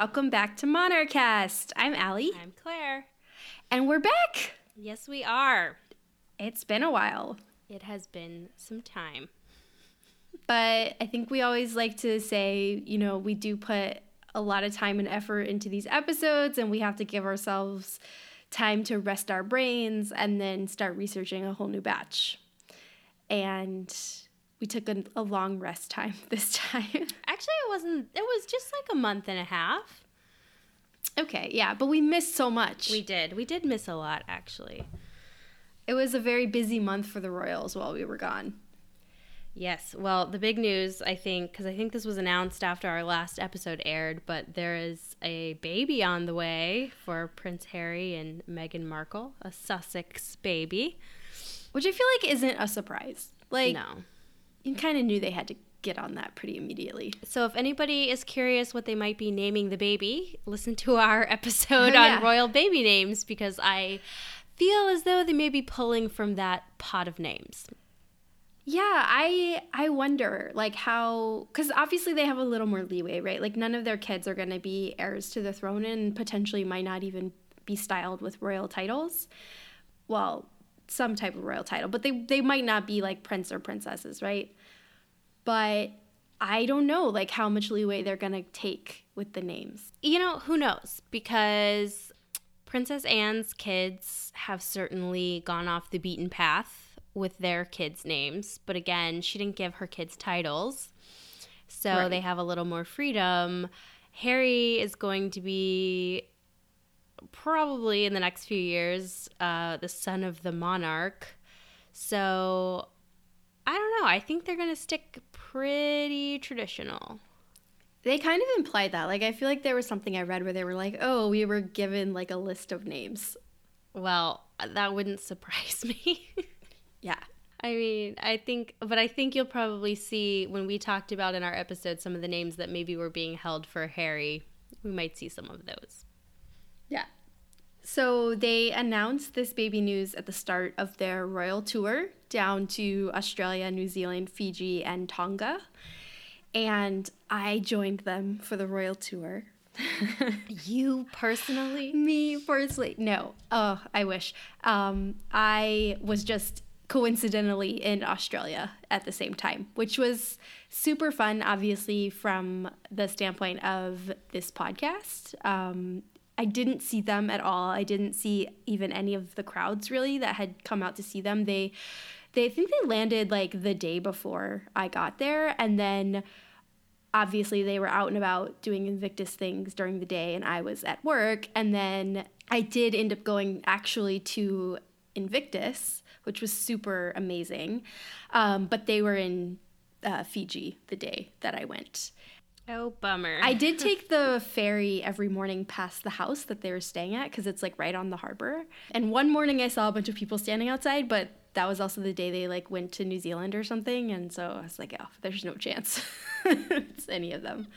Welcome back to Monarchast. I'm Allie, I'm Claire. and we're back. Yes, we are. It's been a while, It has been some time. but I think we always like to say, you know, we do put a lot of time and effort into these episodes, and we have to give ourselves time to rest our brains and then start researching a whole new batch. And we took a, a long rest time this time. Actually, it wasn't, it was just like a month and a half. okay, yeah, but we missed so much. We did. We did miss a lot, actually. it was a very busy month for the Royals while we were gone. Yes. Well, the big news, I think, because I think this was announced after our last episode aired, but there is a baby on the way for Prince Harry and Meghan Markle, a Sussex baby. Which I feel like isn't a surprise. Like, no. You kind of knew they had to get on that pretty immediately. So, if anybody is curious what they might be naming the baby, listen to our episode Oh, yeah. on royal baby names because I feel as though they may be pulling from that pot of names. Yeah, I I wonder like how cuz obviously they have a little more leeway, right? Like none of their kids are going to be heirs to the throne and potentially might not even be styled with royal titles. Well, some type of royal title, but they they might not be like prince or princesses, right? But I don't know like how much leeway they're going to take with the names. You know, who knows? Because Princess Anne's kids have certainly gone off the beaten path with their kids' names. But again, she didn't give her kids titles. So Right. they have a little more freedom. Harry is going to be probably in the next few years uh, the son of the monarch. So I don't know. I think they're going to stick pretty traditional. They kind of implied that. Like I feel like there was something I read where they were like, "Oh, we were given like a list of names." Well, that wouldn't surprise me. Yeah. I mean, I think, but I think you'll probably see when we talked about in our episode some of the names that maybe were being held for Harry. We might see some of those. So they announced this baby news at the start of their royal tour down to Australia, New Zealand, Fiji, and Tonga. And I joined them for the royal tour. You personally? Me personally, no. Oh, I wish. Um, I was just coincidentally in Australia at the same time, which was super fun, obviously, from the standpoint of this podcast. Um, I didn't see them at all. I didn't see even any of the crowds really that had come out to see them. They, they think they landed like the day before I got there, and then obviously they were out and about doing Invictus things during the day, and I was at work. And then I did end up going actually to Invictus, which was super amazing. Um, but they were in uh, Fiji the day that I went. Oh, bummer. I did take the ferry every morning past the house that they were staying at because it's like right on the harbor. And one morning I saw a bunch of people standing outside, but that was also the day they like went to New Zealand or something. And so I was like, oh, there's no chance it's any of them.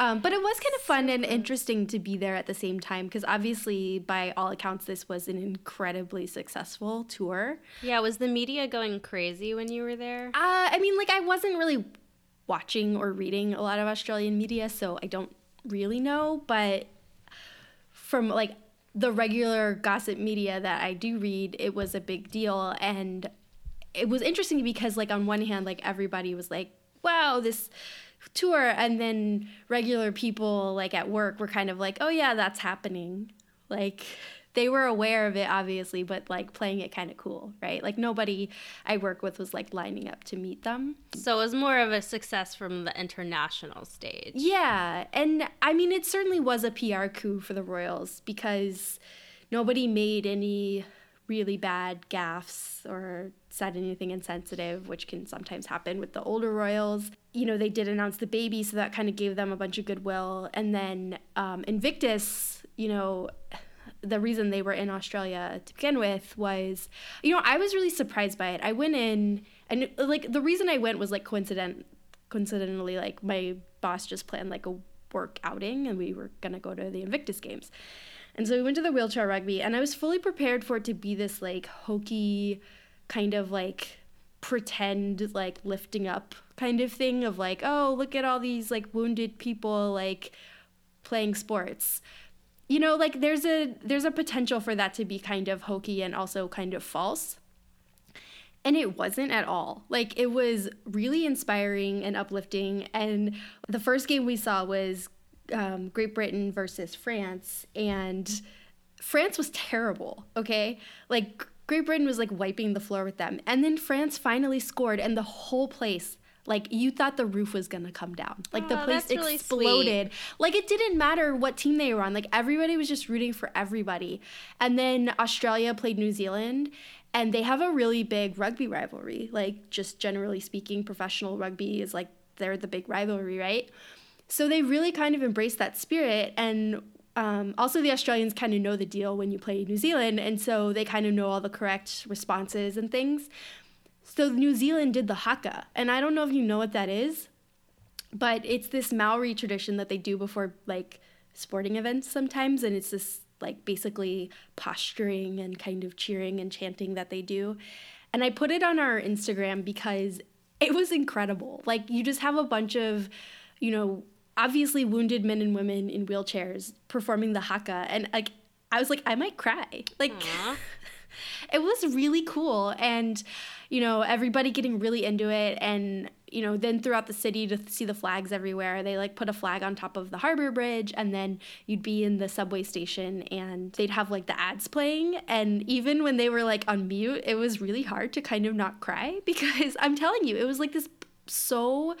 Um, but it was kind of fun and interesting to be there at the same time because obviously, by all accounts, this was an incredibly successful tour. yeah, was the media going crazy when you were there? Uh, I mean, like I wasn't really watching or reading a lot of Australian media, so I don't really know. But from like the regular gossip media that I do read, it was a big deal, and it was interesting because, like, on one hand, like everybody was like, "Wow, this." tour and then regular people like at work were kind of like oh yeah that's happening like they were aware of it obviously but like playing it kind of cool right? Like nobody i work with was like lining up to meet them. So it was more of a success from the international stage. yeah and i mean it certainly was a pr coup for the royals because nobody made any really bad gaffes or said anything insensitive which can sometimes happen with the older royals. You know they did announce the baby so that kind of gave them a bunch of goodwill. And then um, invictus you know the reason they were in Australia to begin with was, you know, I was really surprised by it. I went in, and like the reason I went was like coincident, coincidentally, like my boss just planned like a work outing, and we were gonna go to the Invictus Games, and so we went to the wheelchair rugby, and I was fully prepared for it to be this like hokey, kind of like pretend like lifting up kind of thing of like, oh, look at all these like wounded people like playing sports. You know, like there's a there's a potential for that to be kind of hokey and also kind of false. And it wasn't at all. Like it was really inspiring and uplifting. And the first game we saw was um, Great Britain versus France, and France was terrible. Okay, like Great Britain was like wiping the floor with them, and then France finally scored, and the whole place like you thought the roof was gonna come down. Like oh, the place exploded. Like it didn't matter what team they were on. Like everybody was just rooting for everybody. And then Australia played New Zealand and they have a really big rugby rivalry. Like just generally speaking, professional rugby is like they're the big rivalry, right? So they really kind of embraced that spirit and um, also, the Australians kind of know the deal when you play New Zealand, and so they kind of know all the correct responses and things. So New Zealand did the haka, and I don't know if you know what that is, but it's this Maori tradition that they do before like sporting events sometimes, and it's this like basically posturing and kind of cheering and chanting that they do. And I put it on our Instagram because it was incredible. Like you just have a bunch of, you know, obviously wounded men and women in wheelchairs performing the haka and like I was like I might cry. Like it was really cool and you know everybody getting really into it and you know then throughout the city to see the flags everywhere they like put a flag on top of the harbor bridge and then you'd be in the subway station and they'd have like the ads playing and even when they were like on mute it was really hard to kind of not cry because i'm telling you it was like this so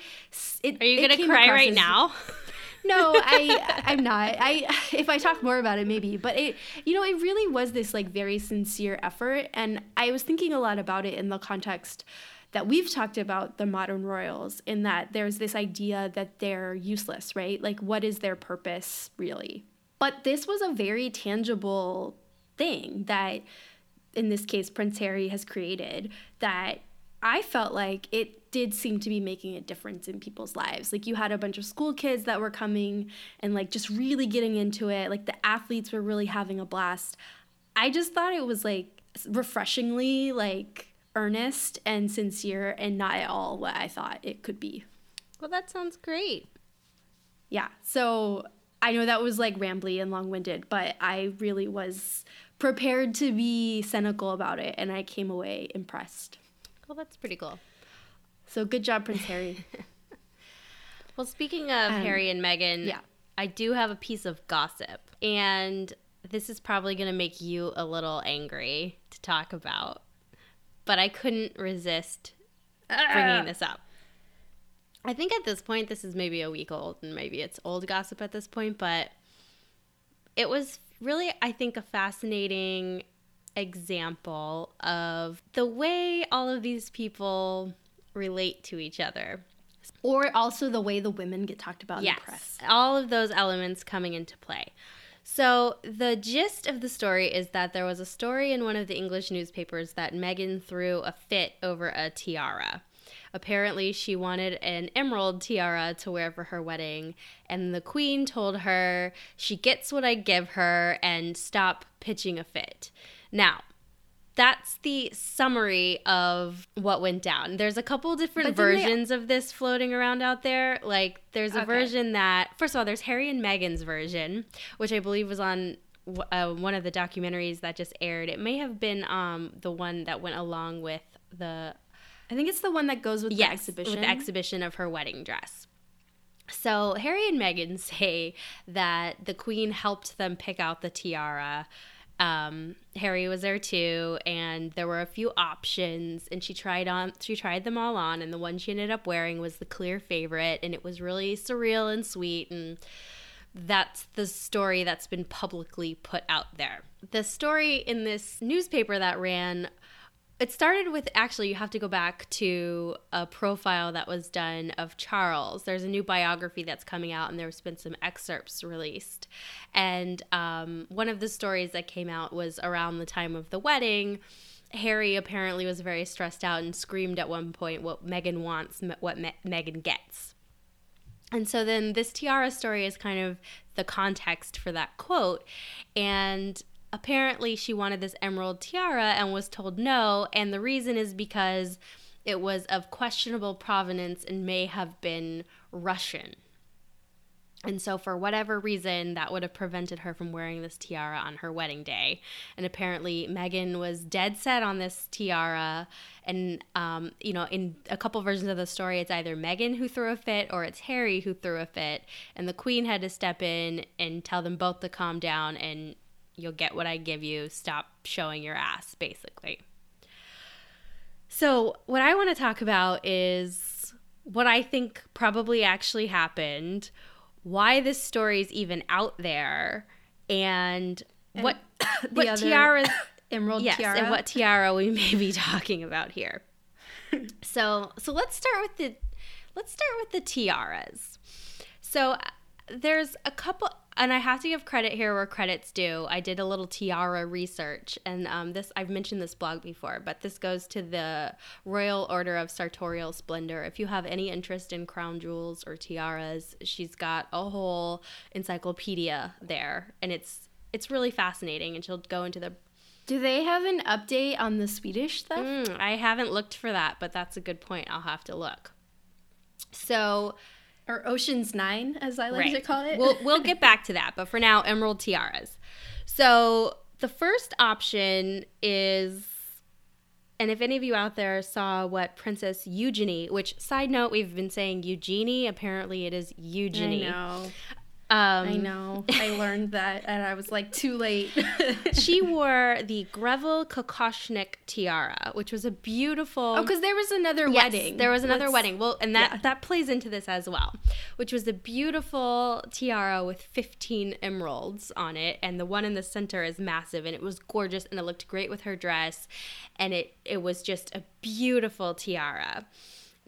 it, are you gonna cry right as, now no, I I'm not. I if I talk more about it maybe, but it you know, it really was this like very sincere effort and I was thinking a lot about it in the context that we've talked about the modern royals in that there's this idea that they're useless, right? Like what is their purpose really? But this was a very tangible thing that in this case Prince Harry has created that I felt like it did seem to be making a difference in people's lives. Like you had a bunch of school kids that were coming and like just really getting into it. Like the athletes were really having a blast. I just thought it was like refreshingly like earnest and sincere and not at all what I thought it could be. Well, that sounds great. Yeah. So I know that was like rambly and long winded, but I really was prepared to be cynical about it and I came away impressed. Well, that's pretty cool. So good job, Prince Harry. well, speaking of um, Harry and Meghan, yeah. I do have a piece of gossip. And this is probably going to make you a little angry to talk about. But I couldn't resist bringing this up. I think at this point, this is maybe a week old, and maybe it's old gossip at this point, but it was really, I think, a fascinating example of the way all of these people relate to each other. Or also the way the women get talked about yes, in the press. All of those elements coming into play. So, the gist of the story is that there was a story in one of the English newspapers that Meghan threw a fit over a tiara. Apparently, she wanted an emerald tiara to wear for her wedding, and the queen told her, She gets what I give her, and stop pitching a fit. Now, that's the summary of what went down. There's a couple different versions they... of this floating around out there. Like, there's a okay. version that, first of all, there's Harry and Meghan's version, which I believe was on uh, one of the documentaries that just aired. It may have been um, the one that went along with the. I think it's the one that goes with yes, the exhibition. With the exhibition of her wedding dress. So Harry and Meghan say that the Queen helped them pick out the tiara um, Harry was there too, and there were a few options, and she tried on she tried them all on, and the one she ended up wearing was the clear favorite, and it was really surreal and sweet, and that's the story that's been publicly put out there. The story in this newspaper that ran it started with actually you have to go back to a profile that was done of charles. There's a new biography that's coming out and there's been some excerpts released. And um, one of the stories that came out was around the time of the wedding. Harry apparently was very stressed out and screamed at one point what Meghan wants what Me- meghan gets. And so then this tiara story is kind of the context for that quote. And apparently she wanted this emerald tiara and was told no. And the reason is because it was of questionable provenance and may have been Russian. And so, for whatever reason, that would have prevented her from wearing this tiara on her wedding day. And apparently, Meghan was dead set on this tiara. And, um, you know, in a couple versions of the story, it's either Meghan who threw a fit or it's Harry who threw a fit. And the queen had to step in and tell them both to calm down and you'll get what I give you. Stop showing your ass, basically. So, what I want to talk about is what I think probably actually happened why this story is even out there and, and what what other tiaras emerald yes, tiara and what tiara we may be talking about here. so so let's start with the let's start with the tiaras. So uh, there's a couple and I have to give credit here where credit's due. I did a little tiara research, and um, this I've mentioned this blog before, but this goes to the Royal Order of Sartorial Splendor. If you have any interest in crown jewels or tiaras, she's got a whole encyclopedia there, and it's it's really fascinating. And she'll go into the. Do they have an update on the Swedish stuff? Mm, I haven't looked for that, but that's a good point. I'll have to look. So or Ocean's Nine, as I like right. to call it. we'll we'll get back to that, but for now, emerald tiaras. So the first option is, and if any of you out there saw what Princess Eugenie, which side note, we've been saying Eugenie, apparently it is Eugenie. I know. Um, I know. I learned that, and I was like, too late. she wore the Greville Kokoshnik tiara, which was a beautiful. Oh, because there was another yes, wedding. There was another Let's... wedding. Well, and that yeah. that plays into this as well, which was a beautiful tiara with 15 emeralds on it, and the one in the center is massive, and it was gorgeous, and it looked great with her dress, and it it was just a beautiful tiara.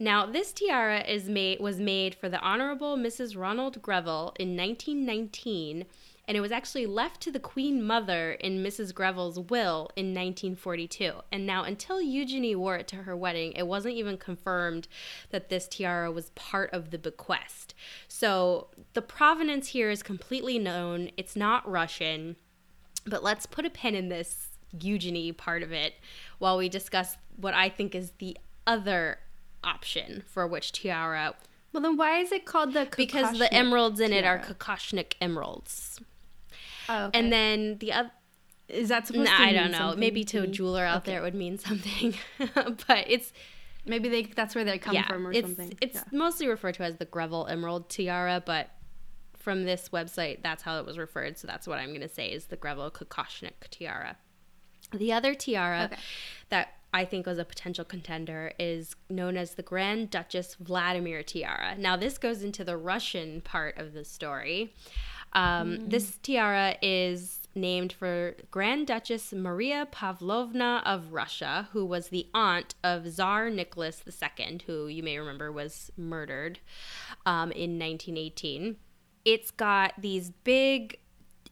Now, this tiara is made was made for the Honorable Mrs. Ronald Greville in 1919, and it was actually left to the Queen Mother in Mrs. Greville's will in 1942. And now, until Eugenie wore it to her wedding, it wasn't even confirmed that this tiara was part of the bequest. So the provenance here is completely known. It's not Russian, but let's put a pin in this Eugenie part of it while we discuss what I think is the other option for which tiara. Well, then why is it called the because the emeralds in tiara. it are Kokoshnik emeralds. Oh, okay. and then the other. Is that supposed nah, to? I don't know. Maybe to a jeweler out okay. there it would mean something, but it's maybe they that's where they come yeah, from or it's, something. It's yeah. mostly referred to as the Greville Emerald tiara, but from this website, that's how it was referred. So that's what I'm going to say is the Greville Kokoshnik tiara. The other tiara okay. that I think was a potential contender is known as the Grand Duchess Vladimir tiara. Now, this goes into the Russian part of the story. Um, mm. This tiara is named for Grand Duchess Maria Pavlovna of Russia, who was the aunt of Tsar Nicholas II, who you may remember was murdered um, in 1918. It's got these big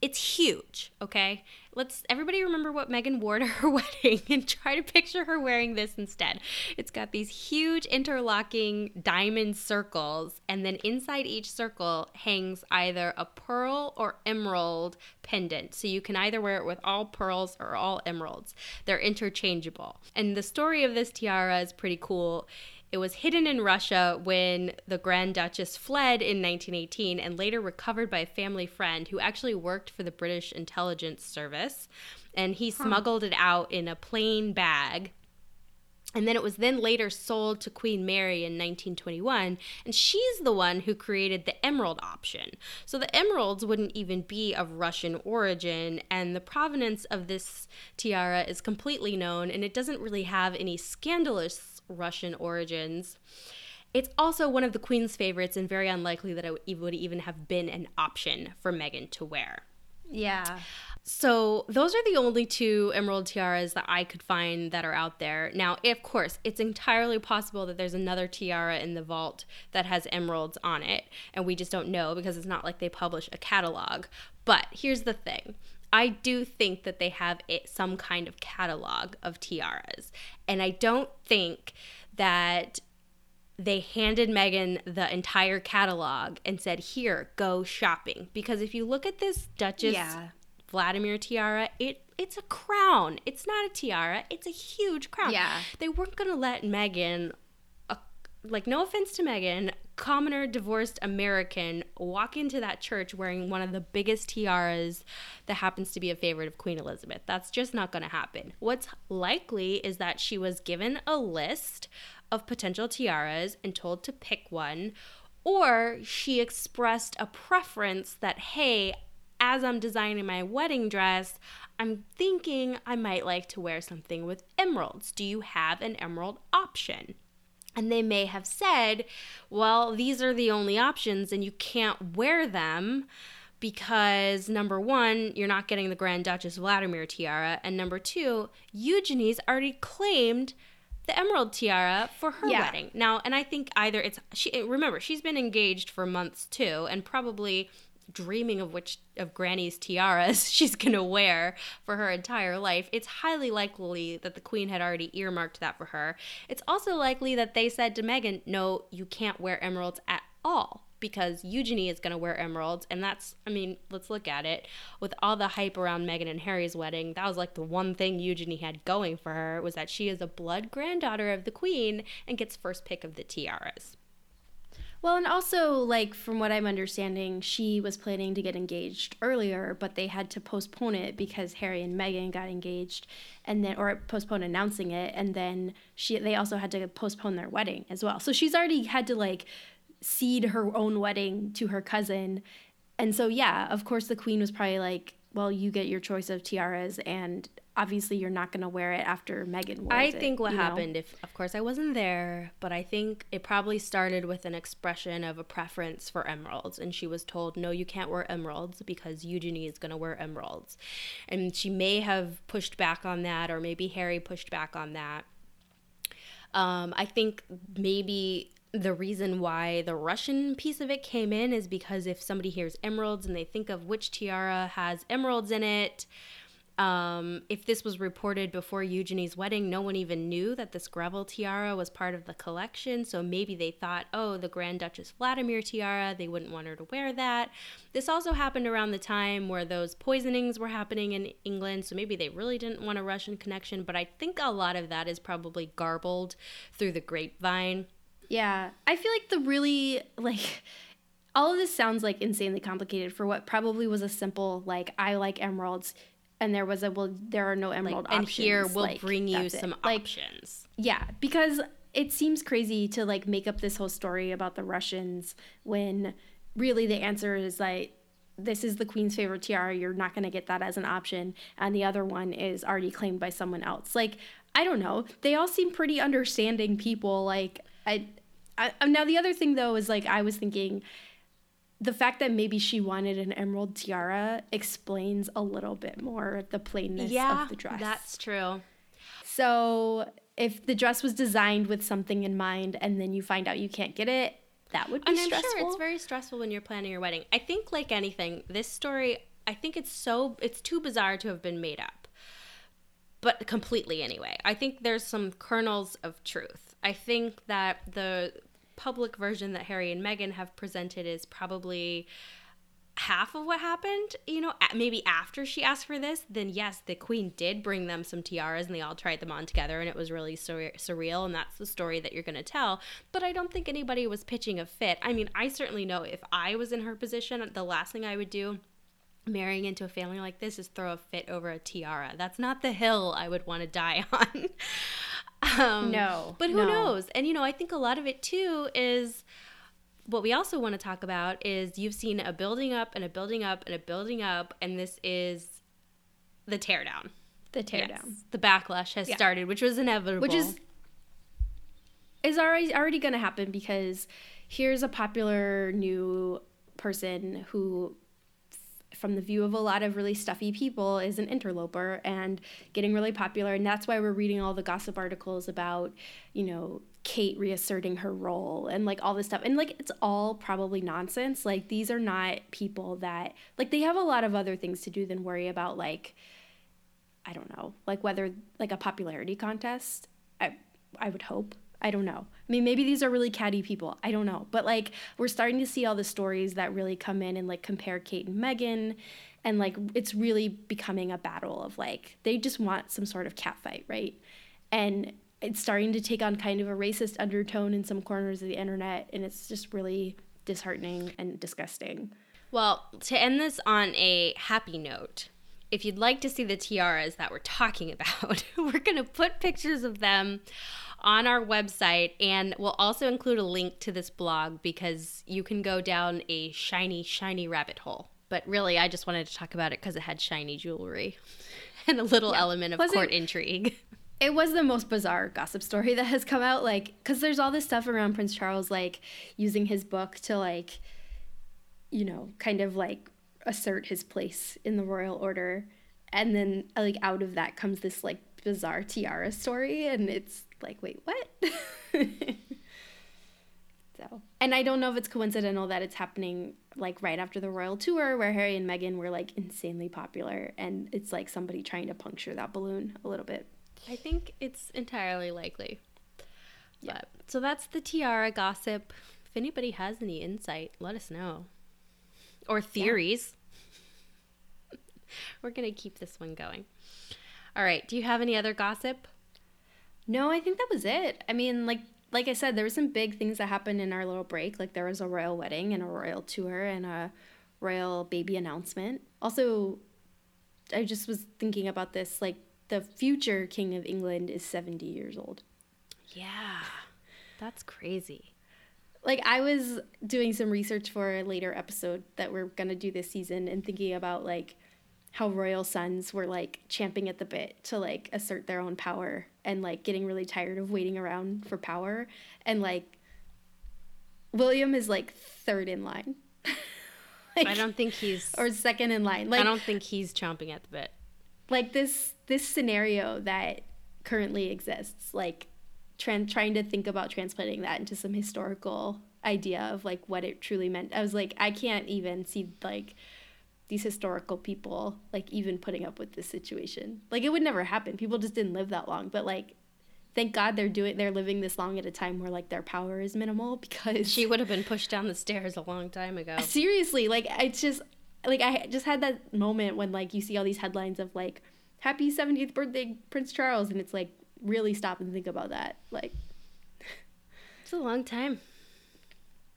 it's huge, okay? Let's everybody remember what Meghan wore to her wedding and try to picture her wearing this instead. It's got these huge interlocking diamond circles, and then inside each circle hangs either a pearl or emerald pendant. So you can either wear it with all pearls or all emeralds. They're interchangeable. And the story of this tiara is pretty cool it was hidden in Russia when the Grand Duchess fled in 1918 and later recovered by a family friend who actually worked for the British intelligence service. And he huh. smuggled it out in a plain bag and then it was then later sold to Queen Mary in 1921, and she's the one who created the emerald option. So the emeralds wouldn't even be of Russian origin, and the provenance of this tiara is completely known, and it doesn't really have any scandalous Russian origins. It's also one of the Queen's favorites, and very unlikely that it would even have been an option for Meghan to wear. Yeah. So those are the only two emerald tiaras that I could find that are out there. Now, of course, it's entirely possible that there's another tiara in the vault that has emeralds on it, and we just don't know because it's not like they publish a catalog. But here's the thing. I do think that they have it, some kind of catalog of tiaras. And I don't think that they handed Meghan the entire catalog and said, Here, go shopping. Because if you look at this Duchess yeah. Vladimir tiara, it it's a crown. It's not a tiara. It's a huge crown. Yeah. They weren't gonna let Meghan, uh, like no offense to Meghan, commoner divorced American walk into that church wearing one of the biggest tiaras that happens to be a favorite of Queen Elizabeth. That's just not going to happen. What's likely is that she was given a list of potential tiaras and told to pick one or she expressed a preference that hey, as I'm designing my wedding dress, I'm thinking I might like to wear something with emeralds. Do you have an emerald option? And they may have said, well, these are the only options and you can't wear them because number one, you're not getting the Grand Duchess Vladimir tiara. And number two, Eugenie's already claimed the emerald tiara for her yeah. wedding. Now, and I think either it's she remember, she's been engaged for months too, and probably dreaming of which of Granny's tiaras she's going to wear for her entire life, it's highly likely that the queen had already earmarked that for her. It's also likely that they said to meghan "No, you can't wear emeralds at all." Because Eugenie is going to wear emeralds, and that's, I mean, let's look at it. With all the hype around Meghan and Harry's wedding, that was like the one thing Eugenie had going for her was that she is a blood granddaughter of the queen and gets first pick of the tiaras. Well, and also, like, from what I'm understanding, she was planning to get engaged earlier, but they had to postpone it because Harry and Meghan got engaged, and then, or postpone announcing it, and then she, they also had to postpone their wedding as well. So she's already had to, like, cede her own wedding to her cousin. And so, yeah, of course, the queen was probably like, well, you get your choice of tiaras, and obviously you're not going to wear it after Meghan wears I think what happened, know? if of course I wasn't there, but I think it probably started with an expression of a preference for emeralds, and she was told, "No, you can't wear emeralds because Eugenie is going to wear emeralds," and she may have pushed back on that, or maybe Harry pushed back on that. Um, I think maybe the reason why the Russian piece of it came in is because if somebody hears emeralds and they think of which tiara has emeralds in it, um, if this was reported before Eugenie's wedding, no one even knew that this Greville tiara was part of the collection. So maybe they thought, oh, the Grand Duchess Vladimir tiara, they wouldn't want her to wear that. This also happened around the time where those poisonings were happening in England. So maybe they really didn't want a Russian connection. But I think a lot of that is probably garbled through the grapevine. Yeah. I feel like the really, like, all of this sounds like insanely complicated for what probably was a simple, like, I like emeralds and there was a well there are no emerald like, options and here we'll like, bring you some like, options. yeah because it seems crazy to like make up this whole story about the russians when really the answer is like this is the queen's favorite tiara you're not going to get that as an option and the other one is already claimed by someone else. Like i don't know. They all seem pretty understanding people like i, I now the other thing though is like i was thinking the fact that maybe she wanted an emerald tiara explains a little bit more the plainness yeah, of the dress. That's true. So if the dress was designed with something in mind and then you find out you can't get it, that would be and stressful. I'm sure it's very stressful when you're planning your wedding. I think like anything, this story, I think it's so it's too bizarre to have been made up. But completely anyway. I think there's some kernels of truth. I think that the public version that Harry and Meghan have presented is probably half of what happened, you know, maybe after she asked for this, then yes, the queen did bring them some tiaras and they all tried them on together and it was really sur- surreal and that's the story that you're going to tell. But I don't think anybody was pitching a fit. I mean, I certainly know if I was in her position, the last thing I would do marrying into a family like this is throw a fit over a tiara. That's not the hill I would want to die on. Um, no. But who no. knows? And, you know, I think a lot of it too is what we also want to talk about is you've seen a building up and a building up and a building up, and this is the teardown. The teardown. Yes. The backlash has yeah. started, which was inevitable. Which is is already already going to happen because here's a popular new person who from the view of a lot of really stuffy people is an interloper and getting really popular. And that's why we're reading all the gossip articles about you know kate reasserting her role and like all this stuff. And like it's all probably nonsense. Like these are not people that like they have a lot of other things to do than worry about like i don't know like whether like a popularity contest. I i would hope I don't know. I mean, maybe these are really catty people. I don't know. But like, we're starting to see all the stories that really come in and like compare Kate and Meghan. And like, it's really becoming a battle of like, they just want some sort of cat fight, right? And it's starting to take on kind of a racist undertone in some corners of the internet, and it's just really disheartening and disgusting. Well, to end this on a happy note, if you'd like to see the tiaras that we're talking about, we're going to put pictures of them on our website and we'll also include a link to this blog because you can go down a shiny, shiny rabbit hole. But really, I just wanted to talk about it because it had shiny jewelry and a little yeah. element of court intrigue. It was the most bizarre gossip story that has come out. Like, because there's all this stuff around Prince Charles, like using his book to, like, you know, kind of like assert his place in the royal order. And then, like, out of that comes this, like, bizarre tiara story. And it's like, wait, what? so, and I don't know if it's coincidental that it's happening like right after the royal tour where Harry and Meghan were like insanely popular. And it's like somebody trying to puncture that balloon a little bit. I think it's entirely likely. Yeah. But, so that's the tiara gossip. If anybody has any insight, let us know. Or theories. Yeah. We're going to keep this one going. All right. Do you have any other gossip? No, I think that was it. I mean, like like I said, there were some big things that happened in our little break. Like there was a royal wedding and a royal tour and a royal baby announcement. Also, I just was thinking about this. Like the future king of England is seventy years old. Yeah, that's crazy. Like I was doing some research for a later episode that we're gonna do this season and thinking about like how royal sons were like champing at the bit to like assert their own power and like getting really tired of waiting around for power and like William is like third in line. like, I don't think he's or second in line. Like I don't think he's chomping at the bit. Like this this scenario that currently exists, like trying to think about translating that into some historical idea of like what it truly meant. I was like, I can't even see like these historical people like even putting up with this situation. Like it would never happen. People just didn't live that long, but like thank God they're doing they're living this long at a time where like their power is minimal because she would have been pushed down the stairs a long time ago. Seriously, like it's just like I just had that moment when like you see all these headlines of like happy 70th birthday Prince Charles and it's like really stop and think about that. Like it's a long time.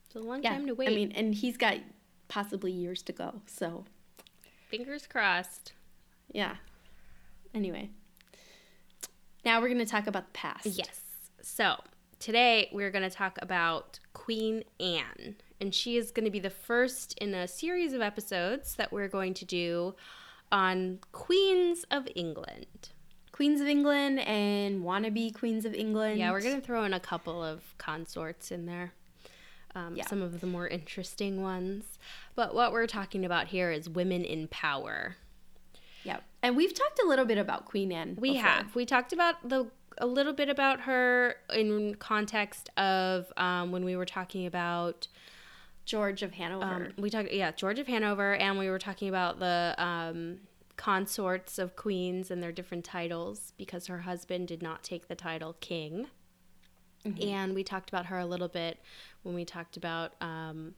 It's a long yeah, time to wait. I mean, and he's got possibly years to go. So Fingers crossed. Yeah. Anyway, now we're going to talk about the past. Yes. So today we're going to talk about Queen Anne. And she is going to be the first in a series of episodes that we're going to do on Queens of England. Queens of England and wannabe Queens of England. Yeah, we're going to throw in a couple of consorts in there um, yeah. some of the more interesting ones. But what we're talking about here is women in power. Yeah, and we've talked a little bit about Queen Anne. We before. have. We talked about the a little bit about her in context of um, when we were talking about George of Hanover. Um, we talked, yeah, George of Hanover, and we were talking about the um, consorts of queens and their different titles because her husband did not take the title king. Mm-hmm. And we talked about her a little bit when we talked about um,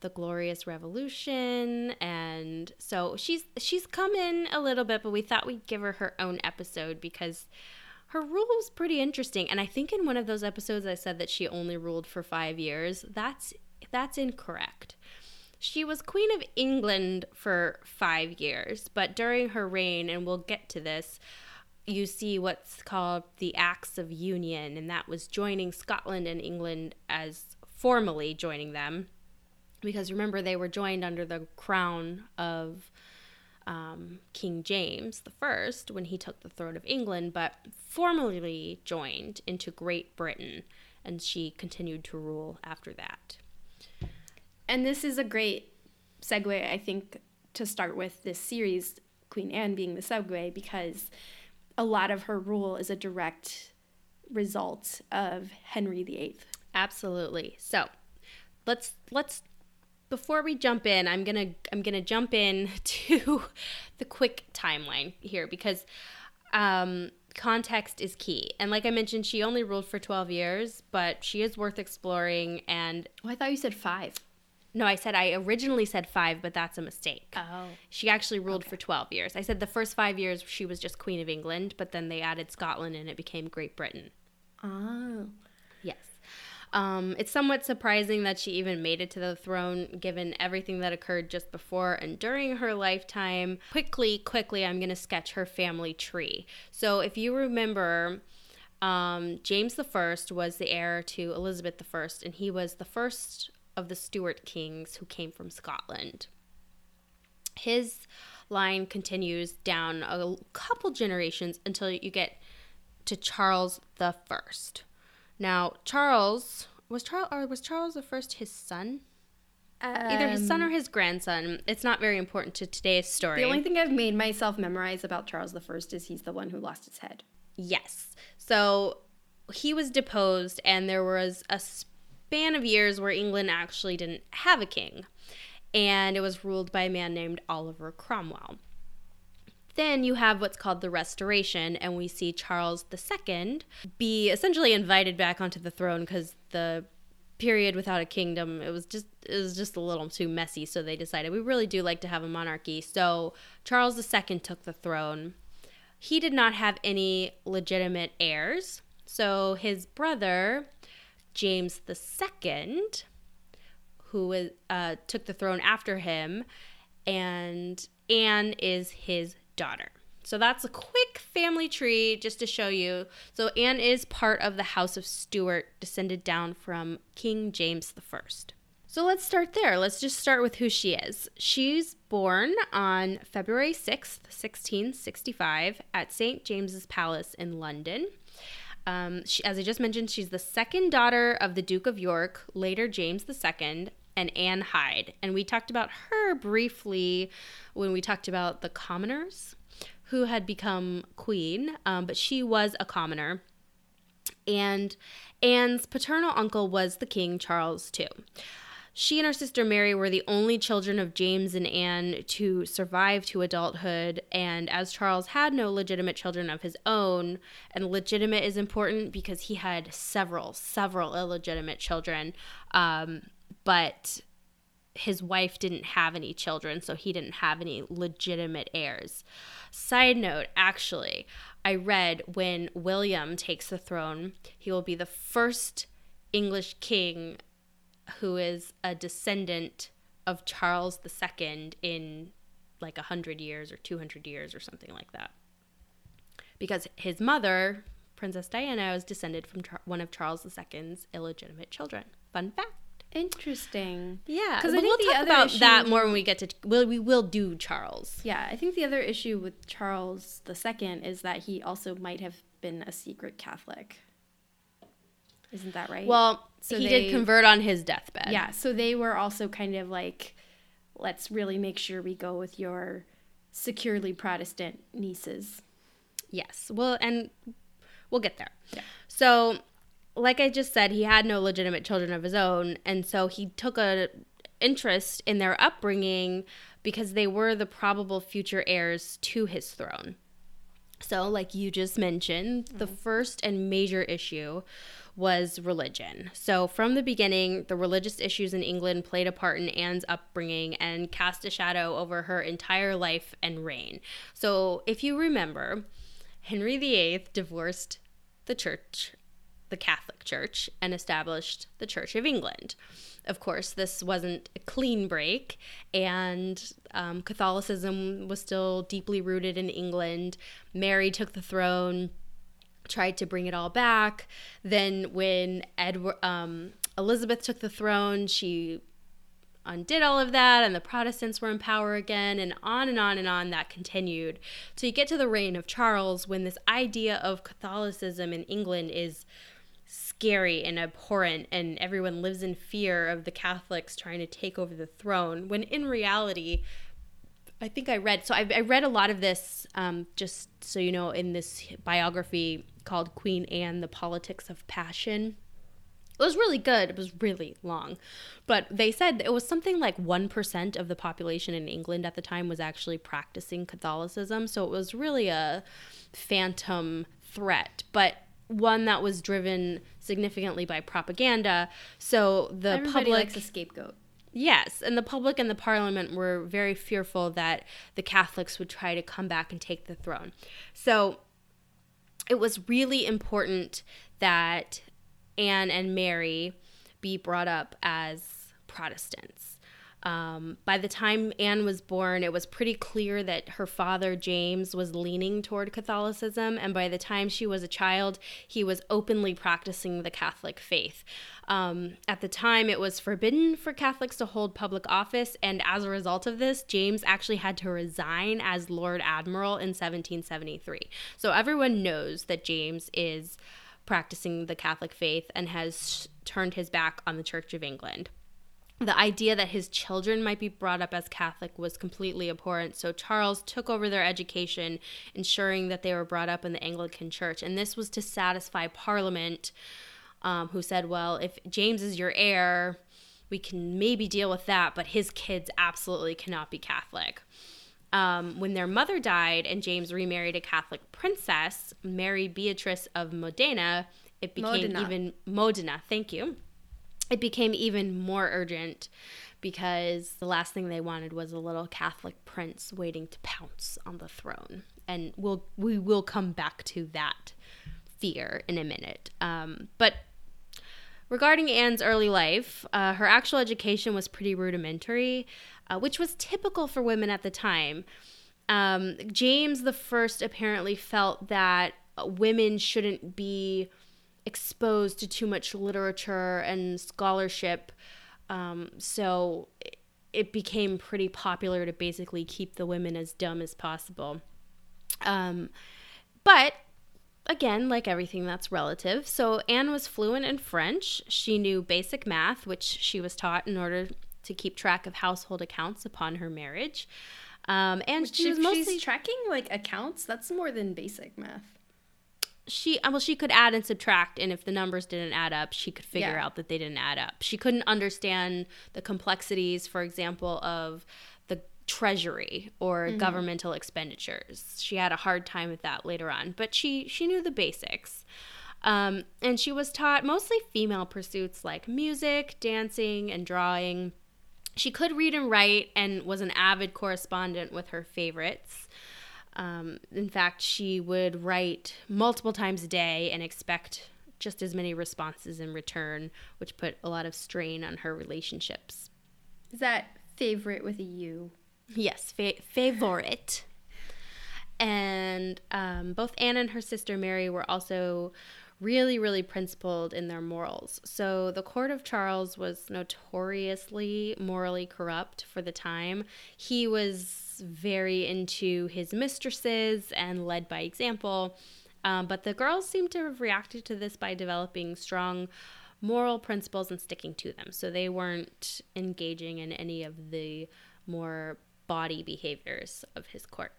the Glorious Revolution, and so she's she's come in a little bit, but we thought we'd give her her own episode because her rule was pretty interesting. And I think in one of those episodes I said that she only ruled for five years. That's that's incorrect. She was Queen of England for five years, but during her reign, and we'll get to this, you see what's called the Acts of Union, and that was joining Scotland and England as formally joining them. Because remember, they were joined under the crown of um, King James I when he took the throne of England, but formally joined into Great Britain, and she continued to rule after that. And this is a great segue, I think, to start with this series, Queen Anne being the segue, because a lot of her rule is a direct result of Henry VIII. Absolutely. So let's let's before we jump in, I'm gonna I'm gonna jump in to the quick timeline here because um, context is key. And like I mentioned, she only ruled for 12 years, but she is worth exploring. And oh, I thought you said five. No, I said I originally said five, but that's a mistake. Oh. She actually ruled okay. for 12 years. I said the first five years she was just Queen of England, but then they added Scotland and it became Great Britain. Oh. Yes. Um, it's somewhat surprising that she even made it to the throne given everything that occurred just before and during her lifetime. Quickly, quickly, I'm going to sketch her family tree. So, if you remember, um, James the First was the heir to Elizabeth the First, and he was the first of the Stuart kings who came from Scotland. His line continues down a couple generations until you get to Charles the First. Now, Charles was Charles or was Charles the First his son? Either his son or um, his grandson. It's not very important to today's story. The only thing I've made myself memorize about Charles the First is he's the one who lost his head. Yes. So he was deposed, and there was a span of years where England actually didn't have a king, and it was ruled by a man named Oliver Cromwell. Then you have what's called the Restoration, and we see Charles II be essentially invited back onto the throne because the period without a kingdom it was just it was just a little too messy so they decided we really do like to have a monarchy. So charles ii took the throne. He did not have any legitimate heirs so his brother james ii who uh, took the throne after him and anne is his daughter so that's a quick family tree just to show you. So Anne is part of the House of Stuart, descended down from King James I. So let's start there. Let's just start with who she is. She's born on February 6th, 1665, at St. James's Palace in London. Um, she, as I just mentioned, she's the second daughter of the Duke of York, later James II, and Anne Hyde. And we talked about her briefly when we talked about the commoners who had become queen, um, but she was a commoner. And Anne's paternal uncle was the King Charles II. She and her sister Mary were the only children of James and Anne to survive to adulthood. And as Charles had no legitimate children of his own, and legitimate is important because he had several, several illegitimate children, um, but his wife didn't have any children, so he didn't have any legitimate heirs. Side note, actually, I read when William takes the throne, he will be the first English king who is a descendant of Charles II in like 100 years or 200 years or something like that. Because his mother, Princess Diana, was descended from one of Charles II's illegitimate children. Fun fact. Interesting. Yeah, because but I think we'll talk about issue, that more when we get to. Well, we will do Charles. Yeah, I think the other issue with Charles II is that he also might have been a secret Catholic. Isn't that right? Well, So he they- did convert on his deathbed. yeah. So they were also kind of like, let's really make sure we go with your securely Protestant nieces. Yes. Well, and we'll get there. Yeah. So, like I just said, he had no legitimate children of his own, and so he took a interest in their upbringing because they were the probable future heirs to his throne. So, like you just mentioned, the mm-hmm. first and major issue was religion. So, from the beginning, the religious issues in England played a part in Anne's upbringing and cast a shadow over her entire life and reign. So, if you remember, Henry VIII divorced the church, the Catholic Church, and established the Church of England. Of course, this wasn't a clean break, and um, Catholicism was still deeply rooted in England. Mary took the throne, tried to bring it all back. Then, when Edward, um, Elizabeth took the throne, she undid all of that and the Protestants were in power again and on and on and on that continued. So you get to the reign of Charles when this idea of Catholicism in England is scary and abhorrent and everyone lives in fear of the Catholics trying to take over the throne when in reality I think I read so I, I read a lot of this um, just so you know in this biography called Queen Anne the Politics of Passion it was really good. It was really long. But they said it was something like 1% of the population in England at the time was actually practicing Catholicism. So it was really a phantom threat, but one that was driven significantly by propaganda. So the Everybody public likes a scapegoat. Yes, and the public and the parliament were very fearful that the Catholics would try to come back and take the throne. So it was really important that Anne and Mary be brought up as Protestants. Um, by the time Anne was born, it was pretty clear that her father, James, was leaning toward Catholicism. And by the time she was a child, he was openly practicing the Catholic faith. Um, at the time, it was forbidden for Catholics to hold public office. And as a result of this, James actually had to resign as Lord Admiral in 1773. So everyone knows that James is practicing the Catholic faith and has turned his back on the Church of England the idea that his children might be brought up as Catholic was completely abhorrent. So Charles took over their education, ensuring that they were brought up in the Anglican Church. And this was to satisfy Parliament, um, who said, well, if James is your heir, we can maybe deal with that, but his kids absolutely cannot be Catholic. Um, when their mother died and James remarried a Catholic princess, Mary Beatrice of Modena, it became Modena. even Modena. Thank you it became even more urgent because the last thing they wanted was a little Catholic prince waiting to pounce on the throne. And we'll we will come back to that fear in a minute. Um, but regarding Anne's early life, uh, her actual education was pretty rudimentary, uh, which was typical for women at the time. Um, James the First apparently felt that women shouldn't be exposed to too much literature and scholarship. Um, so it became pretty popular to basically keep the women as dumb as possible. Um, but again, like everything that's relative. So Anne was fluent in French. She knew basic math, which she was taught in order to keep track of household accounts upon her marriage. Um, and which she was mostly tracking like accounts. That's more than basic math she uh, well she could add and subtract and if the numbers didn't add up she could figure yeah. out that they didn't add up. She couldn't understand the complexities for example of the treasury or mm-hmm. governmental expenditures. She had a hard time with that later on but she she knew the basics. Um, and she was taught mostly female pursuits like music dancing and drawing. She could read and write and was an avid correspondent with her favorites um, in fact, she would write multiple times a day and expect just as many responses in return, which put a lot of strain on her relationships. Is that favorite with a U? Yes, fa- favorite. And um, both Anne and her sister Mary were also really, really principled in their morals. So the court of Charles was notoriously morally corrupt for the time. He was very into his mistresses and led by example. Um, but the girls seem to have reacted to this by developing strong moral principles and sticking to them. So they weren't engaging in any of the more bawdy behaviors of his court.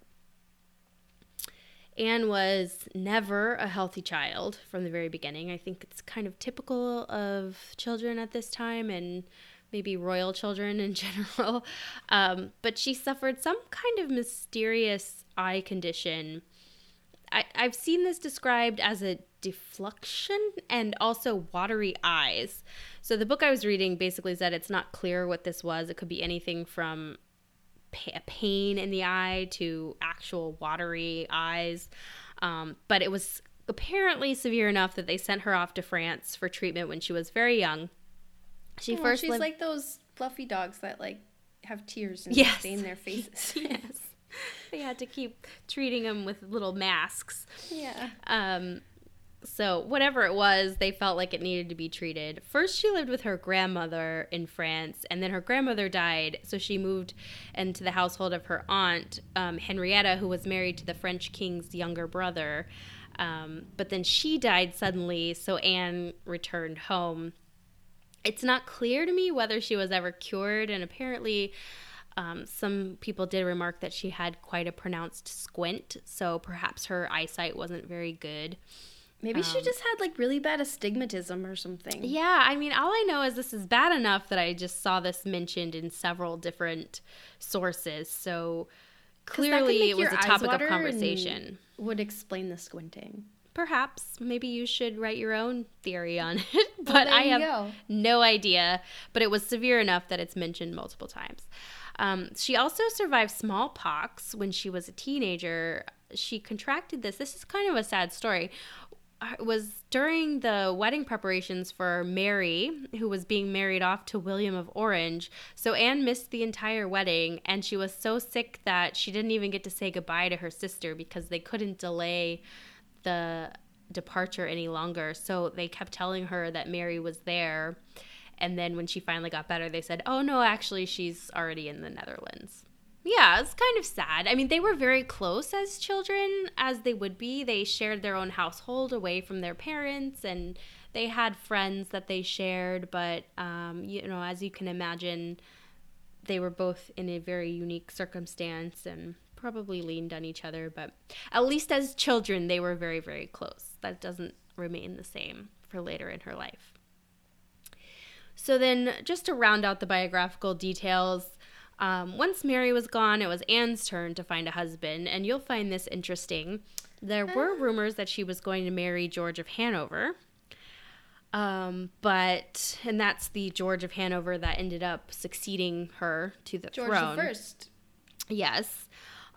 Anne was never a healthy child from the very beginning. I think it's kind of typical of children at this time and maybe royal children in general. Um, but she suffered some kind of mysterious eye condition. I, I've seen this described as a defluxion and also watery eyes. So the book I was reading basically said it's not clear what this was. It could be anything from a pain in the eye to actual watery eyes. Um, but it was apparently severe enough that they sent her off to France for treatment when she was very young. She oh, first she's lived... like those fluffy dogs that like have tears and yes. stain their faces. yes. They had to keep treating them with little masks. Yeah. Um so whatever it was, they felt like it needed to be treated. First she lived with her grandmother in France, and then her grandmother died, so she moved into the household of her aunt, um, Henrietta, who was married to the French king's younger brother. Um, but then she died suddenly, so Anne returned home it's not clear to me whether she was ever cured, and apparently, um, some people did remark that she had quite a pronounced squint, so perhaps her eyesight wasn't very good. Maybe um, she just had like really bad astigmatism or something. Yeah, I mean, all I know is this is bad enough that I just saw this mentioned in several different sources. So clearly, it was a topic of conversation. Would explain the squinting perhaps maybe you should write your own theory on it but well, i have go. no idea but it was severe enough that it's mentioned multiple times um, she also survived smallpox when she was a teenager she contracted this. This is kind of a sad story. Was during the wedding preparations for Mary, who was being married off to William of Orange. So Anne missed the entire wedding, and she was so sick that she didn't even get to say goodbye to her sister because they couldn't delay the departure any longer. So they kept telling her that Mary was there. And then when she finally got better, they said, oh, no, actually, she's already in the Netherlands. Yeah, it's kind of sad. I mean, they were very close as children, as they would be. They shared their own household away from their parents, and they had friends that they shared. But, um, you know, as you can imagine, they were both in a very unique circumstance and probably leaned on each other. But at least as children, they were very, very close. That doesn't remain the same for later in her life. So then, just to round out the biographical details, um, once Mary was gone, it was Anne's turn to find a husband, and you'll find this interesting. There were rumors that she was going to marry George of Hanover, um, but and that's the George of Hanover that ended up succeeding her to the George throne. the First. Yes.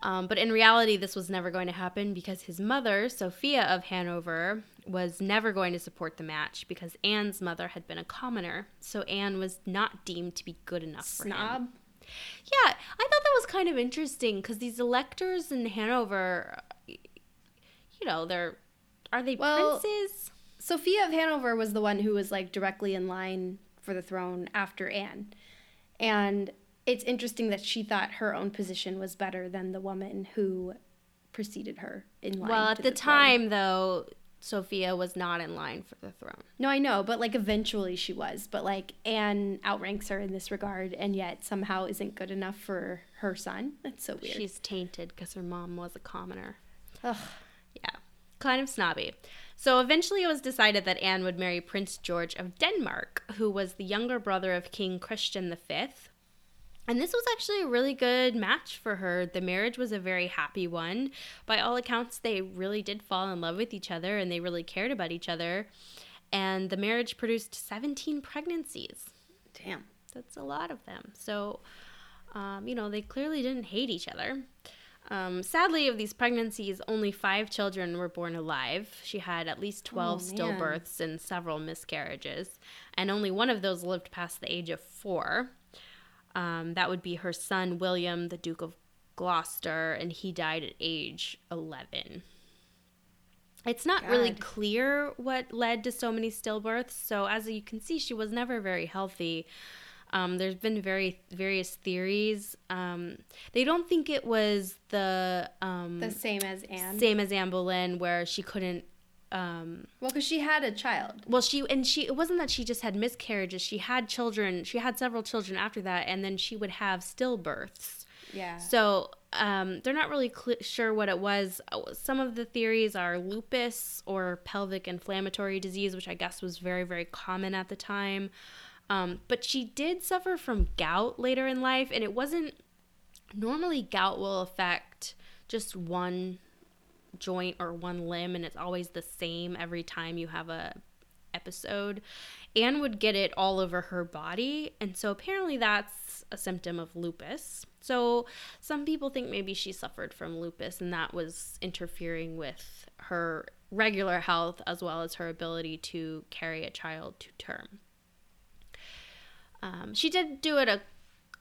Um, but in reality, this was never going to happen because his mother, Sophia of Hanover, was never going to support the match because Anne's mother had been a commoner. So Anne was not deemed to be good enough for him. Yeah, I thought that was kind of interesting because these electors in Hanover, you know, they're are they Well- princes? Sophia of Hanover was the one who was like directly in line for the throne after Anne. And it's interesting that she thought her own position was better than the woman who preceded her in line. Well, at the, throne. time though, Sophia was not in line for the throne. No, I know, but like eventually she was. But like Anne outranks her in this regard and yet somehow isn't good enough for her son. That's so weird. She's tainted because her mom was a commoner. Ugh. Yeah, kind of snobby. So eventually it was decided that Anne would marry Prince George of Denmark, who was the younger brother of King Christian V. And this was actually a really good match for her. The marriage was a very happy one. By all accounts, they really did fall in love with each other and they really cared about each other. And the marriage produced 17 pregnancies. Damn. That's a lot of them. So, um, you know, they clearly didn't hate each other. Um, sadly, of these pregnancies, only five children were born alive. She had at least 12 man. stillbirths and several miscarriages, and only one of those lived past the age of four. Um, that would be her son, William, the Duke of Gloucester, and he died at age 11. It's not really clear what led to so many stillbirths. So, as you can see, she was never very healthy. Um, there's been very various theories. Um, they don't think it was the, um, The same as Anne. same as Anne Boleyn, where she couldn't. Um, Well, because she had a child. well, she and she. It wasn't that she just had miscarriages. She had children. She had several children after that, and then she would have stillbirths. Yeah. So um, they're not really cl- sure what it was. Uh, Some of the theories are lupus or pelvic inflammatory disease, which I guess was very, very common at the time. Um, but she did suffer from gout later in life, and it wasn't normally gout will affect just one joint or one limb, and it's always the same every time you have a episode. Anne would get it all over her body, and so apparently that's a symptom of lupus. So some people think maybe she suffered from lupus, and that was interfering with her regular health as well as her ability to carry a child to term. Um, she did do it a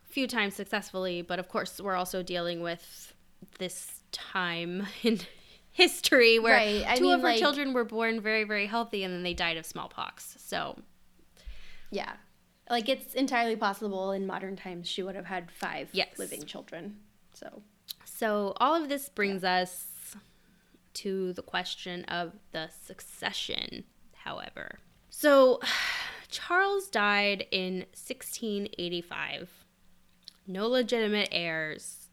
few times successfully, but of course, we're also dealing with this time in history where Right, two mean, of her like- children were born very, very healthy and then they died of smallpox. So, Yeah. Like it's entirely possible in modern times she would have had five Yes. living children. So so all of this brings us to the question of the succession, however. So, Charles died in 1685. No legitimate heirs.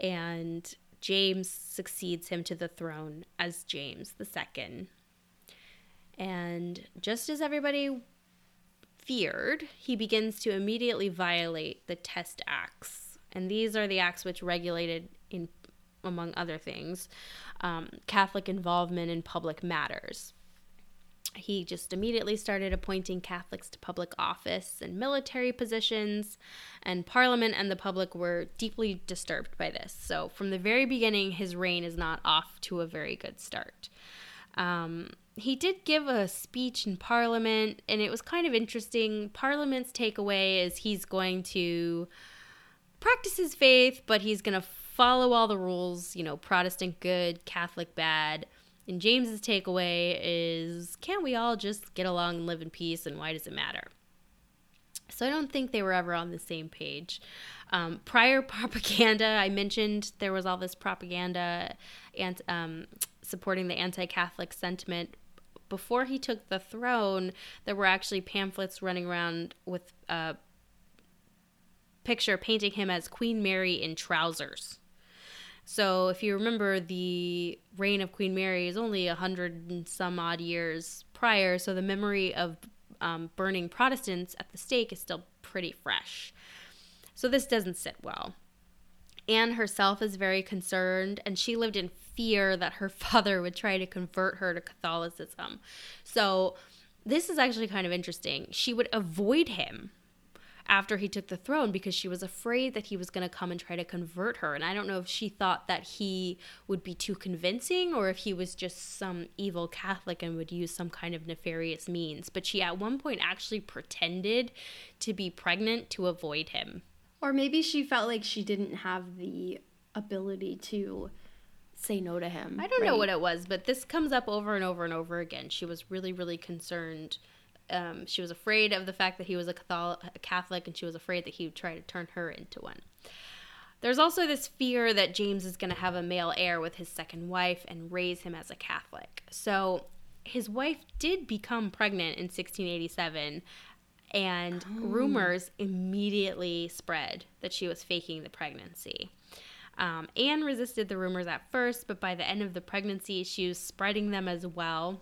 And James succeeds him to the throne as James II. And just as everybody feared, he begins to immediately violate the Test Acts. And these are the acts which regulated, in among other things, um, Catholic involvement in public matters. He just immediately started appointing Catholics to public office and military positions, and Parliament and the public were deeply disturbed by this. So, from the very beginning, his reign is not off to a very good start. Um, he did give a speech in Parliament, and it was kind of interesting. Parliament's takeaway is he's going to practice his faith, but he's going to follow all the rules, you know, Protestant good, Catholic bad. And James's takeaway is can't we all just get along and live in peace and why does it matter? So I don't think they were ever on the same page. Um, prior propaganda, I mentioned there was all this propaganda and um, supporting the anti-Catholic sentiment. Before he took the throne, there were actually pamphlets running around with a picture painting him as Queen Mary in trousers. So if you remember, the reign of Queen Mary is only a hundred and some odd years prior, so the memory of um, burning Protestants at the stake is still pretty fresh. So this doesn't sit well. Anne herself is very concerned, and she lived in fear that her father would try to convert her to Catholicism. So this is actually kind of interesting. She would avoid him after he took the throne because she was afraid that he was going to come and try to convert her. And I don't know if she thought that he would be too convincing or if he was just some evil Catholic and would use some kind of nefarious means. But she at one point actually pretended to be pregnant to avoid him. Or maybe she felt like she didn't have the ability to say no to him. I don't right? know what it was, but this comes up over and over and over again. She was really, really concerned um, she was afraid of the fact that he was a Catholic, and she was afraid that he would try to turn her into one. There's also this fear that James is going to have a male heir with his second wife and raise him as a Catholic. So his wife did become pregnant in 1687, and oh. rumors immediately spread that she was faking the pregnancy. Um, Anne resisted the rumors at first, but by the end of the pregnancy, she was spreading them as well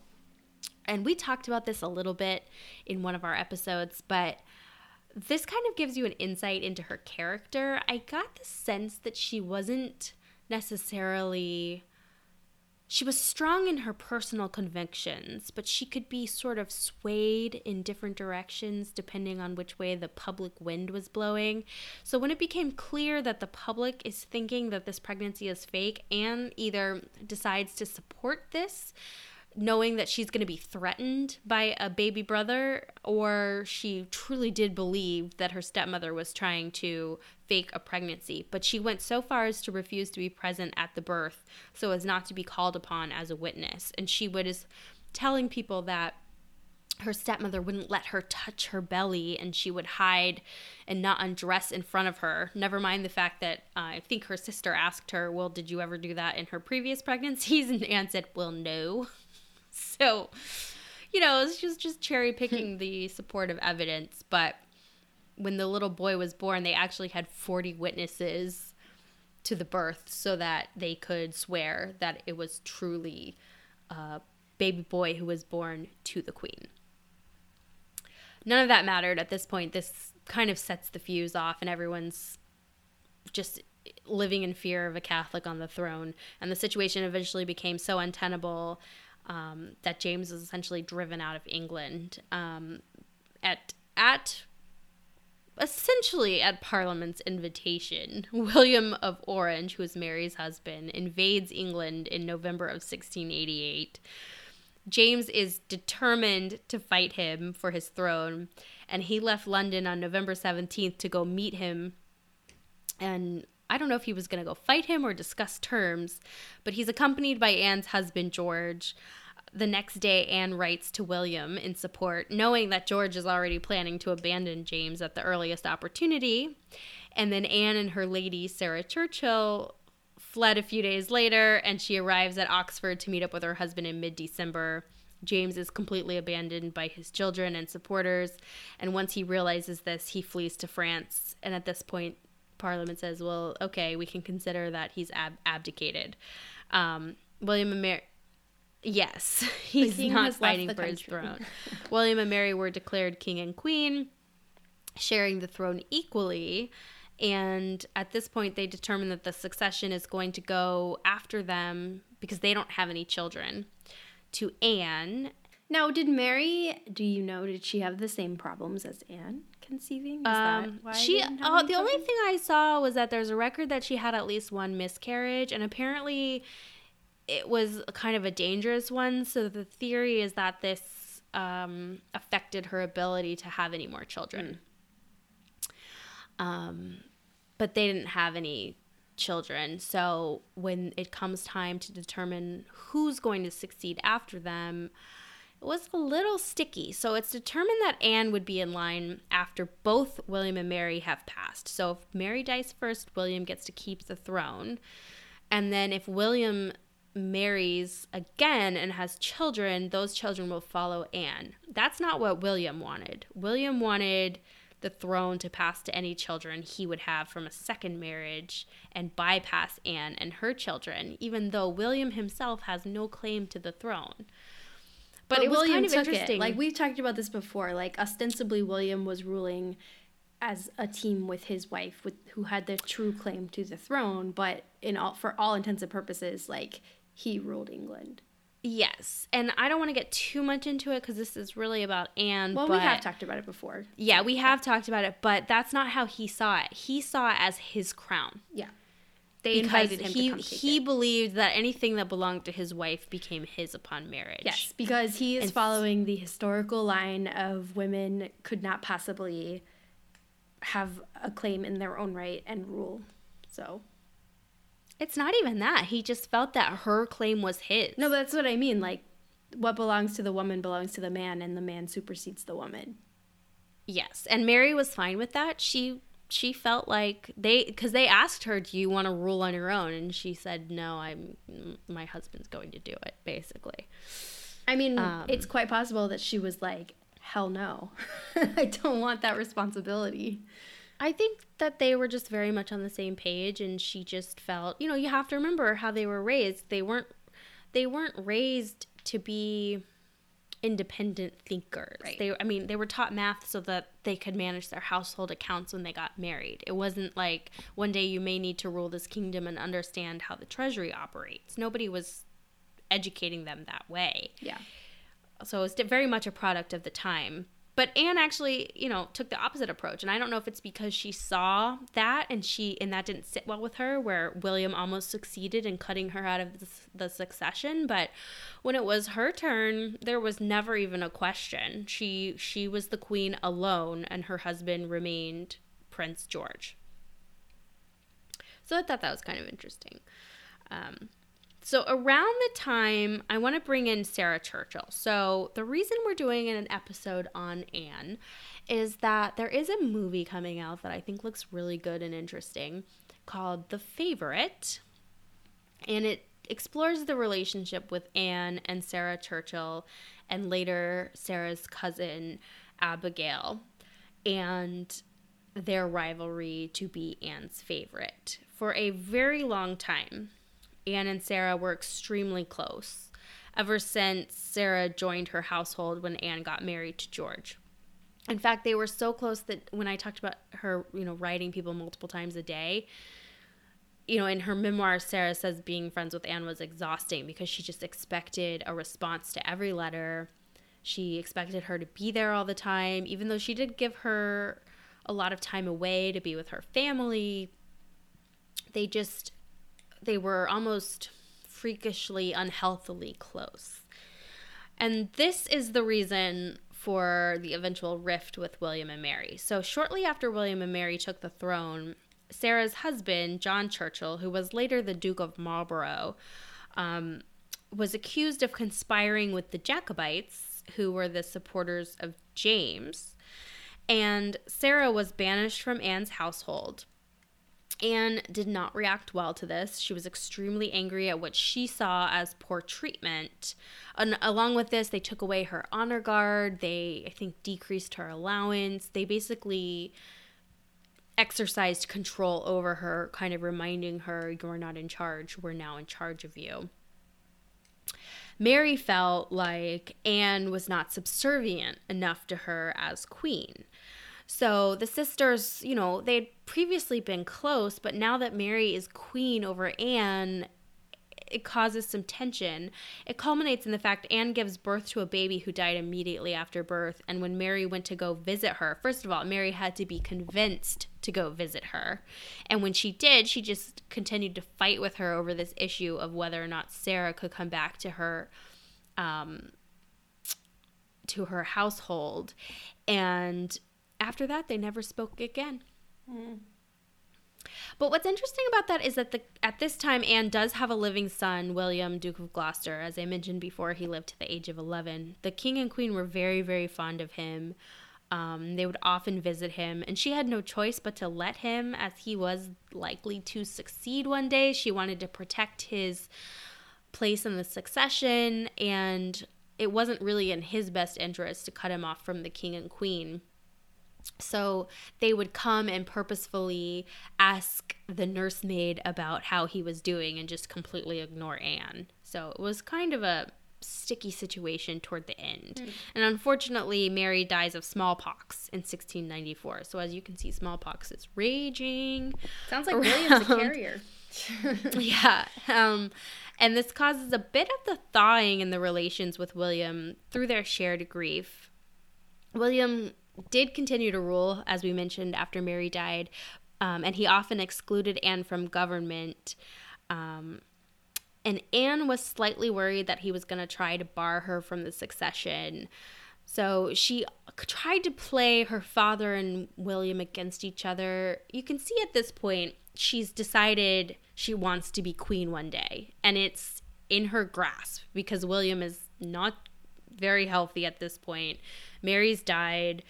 and we talked about this a little bit in one of our episodes, but this kind of gives you an insight into her character. I got the sense that she wasn't necessarily she was strong in her personal convictions, but she could be sort of swayed in different directions depending on which way the public wind was blowing. So when it became clear that the public is thinking that this pregnancy is fake and either decides to support this knowing that she's going to be threatened by a baby brother, or she truly did believe that her stepmother was trying to fake a pregnancy. But she went so far as to refuse to be present at the birth so as not to be called upon as a witness. And she was telling people that her stepmother wouldn't let her touch her belly and she would hide and not undress in front of her. Never mind the fact that uh, I think her sister asked her, Well, did you ever do that in her previous pregnancies? And Anne said, Well, no. so, you know, it's just just cherry picking the supportive evidence. But when the little boy was born, they actually had 40 witnesses to the birth so that they could swear that it was truly a baby boy who was born to the queen. None of that mattered at this point. This kind of sets the fuse off, and everyone's just living in fear of a Catholic on the throne. And the situation eventually became so untenable um, that James was essentially driven out of England um, at at essentially at Parliament's invitation. William of Orange, who was Mary's husband, invades England in November of 1688. James is determined to fight him for his throne, and he left London on November 17th to go meet him. And I don't know if he was going to go fight him or discuss terms, but he's accompanied by Anne's husband, George. The next day, Anne writes to William in support, knowing that George is already planning to abandon James at the earliest opportunity. And then Anne and her lady, Sarah Churchill, fled a few days later, and she arrives at Oxford to meet up with her husband in mid December. James is completely abandoned by his children and supporters, and once he realizes this, he flees to France. And at this point, Parliament says, well, okay, we can consider that he's ab- abdicated. Um, William and Mary. Yes, he's not fighting for his throne. William and Mary were declared king and queen, sharing the throne equally. And at this point, they determine that the succession is going to go after them because they don't have any children to Anne. Now, did Mary? Do you know? Did she have the same problems as Anne conceiving? Is that Um, she uh, the only thing I saw was that there's a record that she had at least one miscarriage, and apparently it was kind of a dangerous one. So the theory is that this um, affected her ability to have any more children. Um, but they didn't have any children. So when it comes time to determine who's going to succeed after them, was a little sticky. So it's determined that Anne would be in line after both William and Mary have passed. So if Mary dies first, William gets to keep the throne. And then if William marries again and has children, those children will follow Anne. That's not what William wanted. William wanted the throne to pass to any children he would have from a second marriage and bypass Anne and her children, even though William himself has no claim to the throne. But, it was William kind of interesting. It. Like we've talked about this before. Like ostensibly, William was ruling as a team with his wife, with who had the true claim to the throne. But in all, for all intents and purposes, like he ruled England. yes, and I don't want to get too much into it because this is really about Anne. Well, but we have talked about it before. Yeah, we have talked about it, but that's not how he saw it. He saw it as his crown. Yeah, they because invited him he to come he it. believed that anything that belonged to his wife became his upon marriage. Yes, because he is And- following the historical line of women could not possibly have a claim in their own right and rule. So It's not even that. He just felt that her claim was his. no, that's what I mean. Like, what belongs to the woman belongs to the man, and the man supersedes the woman. Yes, and Mary was fine with that. She she felt like they because they asked her, "Do you want to rule on your own?" And she said, "No, I'm my husband's going to do it." Basically, I mean, Um, it's quite possible that she was like, "Hell no, I don't want that responsibility." I think that they were just very much on the same page, and she just felt, you know, you have to remember how they were raised. They weren't they weren't raised to be independent thinkers. Right. They I mean, they were taught math so that they could manage their household accounts when they got married. It wasn't like one day you may need to rule this kingdom and understand how the treasury operates. Nobody was educating them that way. Yeah. So it's very much a product of the time. But Anne actually, you know, took the opposite approach, and I don't know if it's because she saw that and she and that didn't sit well with her, where William almost succeeded in cutting her out of the, the succession. But when it was her turn, there was never even a question. She she was the queen alone, and her husband remained Prince George. So I thought that was kind of interesting. Um, so around the time I want to bring in Sarah Churchill. So the reason we're doing an episode on Anne is that there is a movie coming out that I think looks really good and interesting called The Favorite. And it explores the relationship with Anne and Sarah Churchill and later Sarah's cousin Abigail and their rivalry to be Anne's favorite. For a very long time, Anne and Sarah were extremely close ever since Sarah joined her household when Anne got married to George. In fact, they were so close that when I talked about her, you know, writing people multiple times a day, you know, in her memoir, Sarah says being friends with Anne was exhausting because she just expected a response to every letter. She expected her to be there all the time, even though she did give her a lot of time away to be with her family. They just they were almost freakishly unhealthily close. And this is the reason for the eventual rift with William and Mary. So, shortly after William and Mary took the throne, Sarah's husband, John Churchill, who was later the Duke of Marlborough, um, was accused of conspiring with the Jacobites, who were the supporters of James. And Sarah was banished from Anne's household. Anne did not react well to this. She was extremely angry at what she saw as poor treatment. And along with this, they took away her honor guard. They, I think, decreased her allowance. They basically exercised control over her, kind of reminding her, You're not in charge. We're now in charge of you. Mary felt like Anne was not subservient enough to her as queen. So the sisters, you know, they had previously been close, but now that Mary is queen over Anne, it causes some tension. It culminates in the fact Anne gives birth to a baby who died immediately after birth. And when Mary went to go visit her, first of all, Mary had to be convinced to go visit her. And when she did, she just continued to fight with her over this issue of whether or not Sarah could come back to her. Um, to her household. And after that, they never spoke again. Mm. But what's interesting about that is that the, at this time, Anne does have a living son, William, Duke of Gloucester. As I mentioned before, he lived to the age of 11. The king and queen were very, very fond of him. Um, they would often visit him, and she had no choice but to let him, as he was likely to succeed one day. She wanted to protect his place in the succession, and it wasn't really in his best interest to cut him off from the king and queen. So they would come and purposefully ask the nursemaid about how he was doing and just completely ignore Anne. So it was kind of a sticky situation toward the end. Mm. And unfortunately, Mary dies of smallpox in 1694. So as you can see, smallpox is raging. Sounds like William's a carrier. yeah. Um, and this causes a bit of the thawing in the relations with William through their shared grief. William did continue to rule, as we mentioned, after Mary died, um, and he often excluded Anne from government. Um, and Anne was slightly worried that he was going to try to bar her from the succession. So she tried to play her father and William against each other. You can see at this point, she's decided she wants to be queen one day, and it's in her grasp because William is not very healthy at this point. Mary's died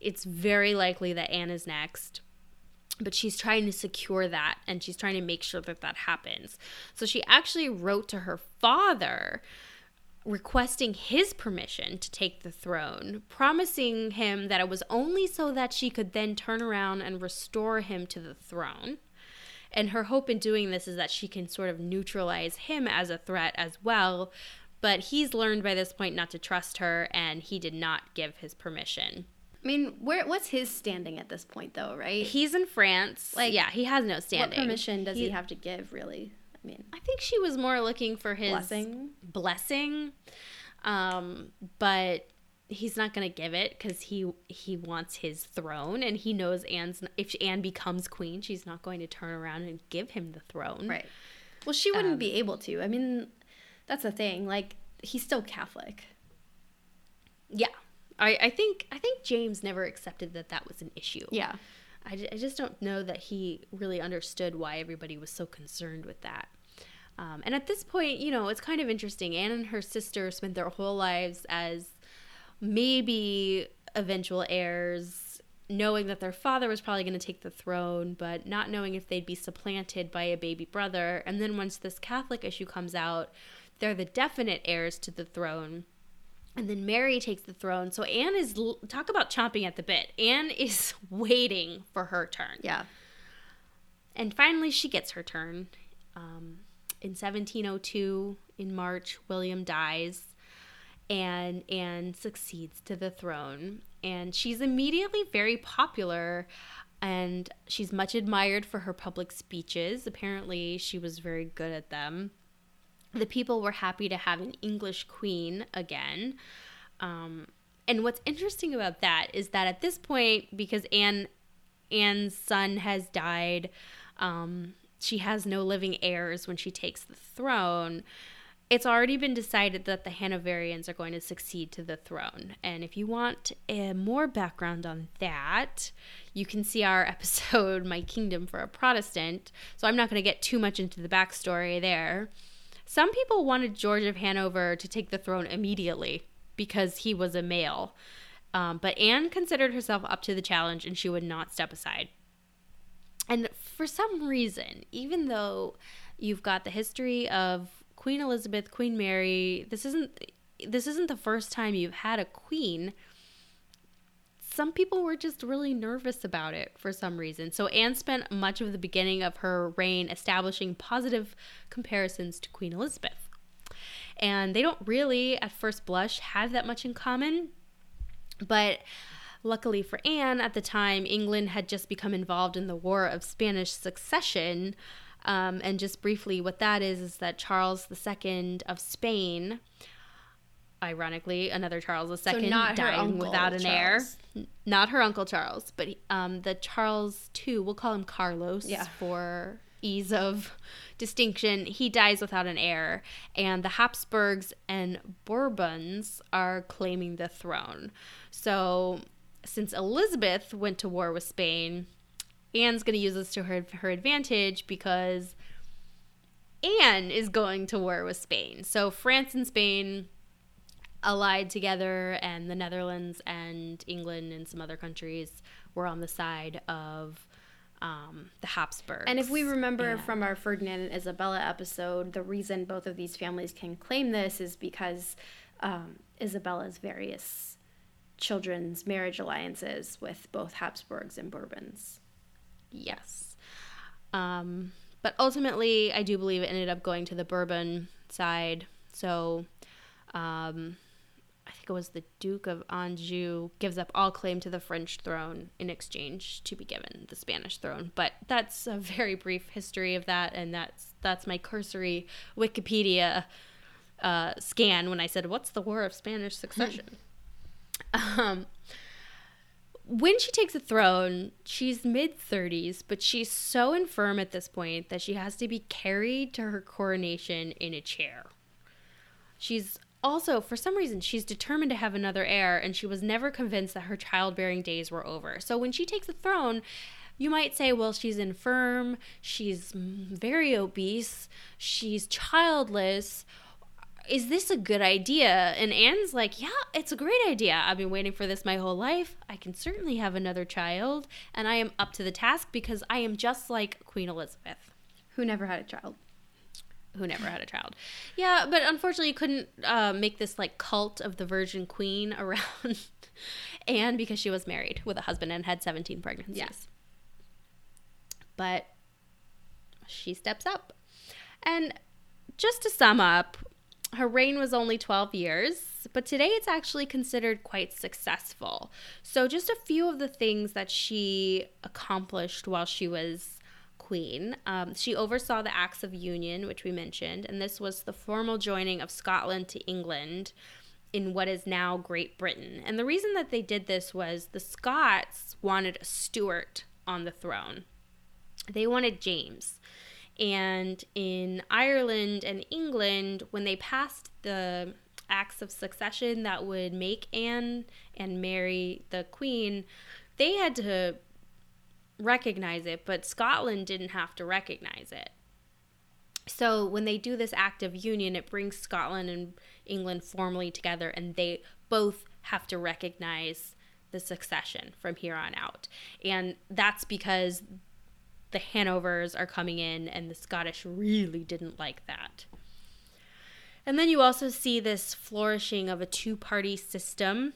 it's very likely that Anne is next. But she's trying to secure that and she's trying to make sure that that happens. So she actually wrote to her father requesting his permission to take the throne, promising him that it was only so that she could then turn around and restore him to the throne. And her hope in doing this is that she can sort of neutralize him as a threat as well. But he's learned by this point not to trust her, and he did not give his permission. I mean, where what's his standing at this point, though? Right? He's in France. Like, yeah, he has no standing. What permission does he, he have to give? Really? I mean, I think she was more looking for his blessing. Blessing, um, but he's not going to give it because he he wants his throne, and he knows Anne's. If Anne becomes queen, she's not going to turn around and give him the throne. Right. Well, she wouldn't um, be able to. I mean, that's the thing. Like, he's still Catholic. Yeah. I, I think I think James never accepted that that was an issue. Yeah. I, I just don't know that he really understood why everybody was so concerned with that. Um, and at this point, you know, it's kind of interesting. Anne and her sister spent their whole lives as maybe eventual heirs, knowing that their father was probably going to take the throne, but not knowing if they'd be supplanted by a baby brother. And then once this Catholic issue comes out, they're the definite heirs to the throne and then Mary takes the throne. So Anne is talk about chomping at the bit. Anne is waiting for her turn. Yeah. And finally, she gets her turn. Um, in 1702, in March, William dies, and Anne succeeds to the throne. And she's immediately very popular, and she's much admired for her public speeches. Apparently, she was very good at them the people were happy to have an English queen again. Um, and what's interesting about that is that at this point, because Anne Anne's son has died, um, she has no living heirs when she takes the throne. It's already been decided that the Hanoverians are going to succeed to the throne. And if you want more background on that, you can see our episode, My Kingdom for a Protestant. So I'm not going to get too much into the backstory there. Some people wanted George of Hanover to take the throne immediately because he was a male. Um, but Anne considered herself up to the challenge and she would not step aside. And for some reason, even though you've got the history of Queen Elizabeth, Queen Mary, this isn't this isn't the first time you've had a queen some people were just really nervous about it for some reason. So Anne spent much of the beginning of her reign establishing positive comparisons to Queen Elizabeth. And they don't really, at first blush, have that much in common. But luckily for Anne, at the time, England had just become involved in the War of Spanish Succession. Um, and just briefly, what that is is that Charles II of Spain, ironically, another Charles II, So not dying without an heir. Charles. N- Not her uncle Charles, but um, the Charles II, we'll call him Carlos Yeah. for ease of distinction. He dies without an heir, and the Habsburgs and Bourbons are claiming the throne. So, since Elizabeth went to war with Spain, Anne's going to use this to her, her advantage because Anne is going to war with Spain. So, France and Spain allied together, and the Netherlands and England and some other countries were on the side of um, the Habsburgs. And if we remember And- from our Ferdinand and Isabella episode, the reason both of these families can claim this is because um, Isabella's various children's marriage alliances with both Habsburgs and Bourbons. Yes. Um, but ultimately, I do believe it ended up going to the Bourbon side. So, um, think it was the Duke of Anjou gives up all claim to the French throne in exchange to be given the Spanish throne. But that's a very brief history of that, and that's that's my cursory Wikipedia uh, scan when I said, "What's the War of Spanish Succession?" um, when she takes the throne, she's mid 30s, but she's so infirm at this point that she has to be carried to her coronation in a chair. She's also, for some reason, she's determined to have another heir, and she was never convinced that her childbearing days were over. So when she takes the throne, you might say, well, she's infirm, she's very obese, she's childless. Is this a good idea? And Anne's like, yeah, it's a great idea. I've been waiting for this my whole life. I can certainly have another child, and I am up to the task because I am just like Queen Elizabeth Who never had a child. Who never had a child. Yeah, but unfortunately, you couldn't uh, make this like cult of the Virgin Queen around Anne because she was married with a husband and had 17 pregnancies. Yes. But she steps up. And just to sum up, her reign was only 12 years, but today it's actually considered quite successful. So, just a few of the things that she accomplished while she was queen. Um, she oversaw the Acts of Union, which we mentioned, and this was the formal joining of Scotland to England in what is now Great Britain. And the reason that they did this was the Scots wanted a Stuart on the throne, they wanted James. And in Ireland and England, when they passed the acts of succession that would make Anne and Mary the queen, they had to recognize it, but Scotland didn't have to recognize it. So when they do this act of union, it brings Scotland and England formally together, and they both have to recognize the succession from here on out. And that's because the Hanovers are coming in, and the Scottish really didn't like that. And then you also see this flourishing of a two party system.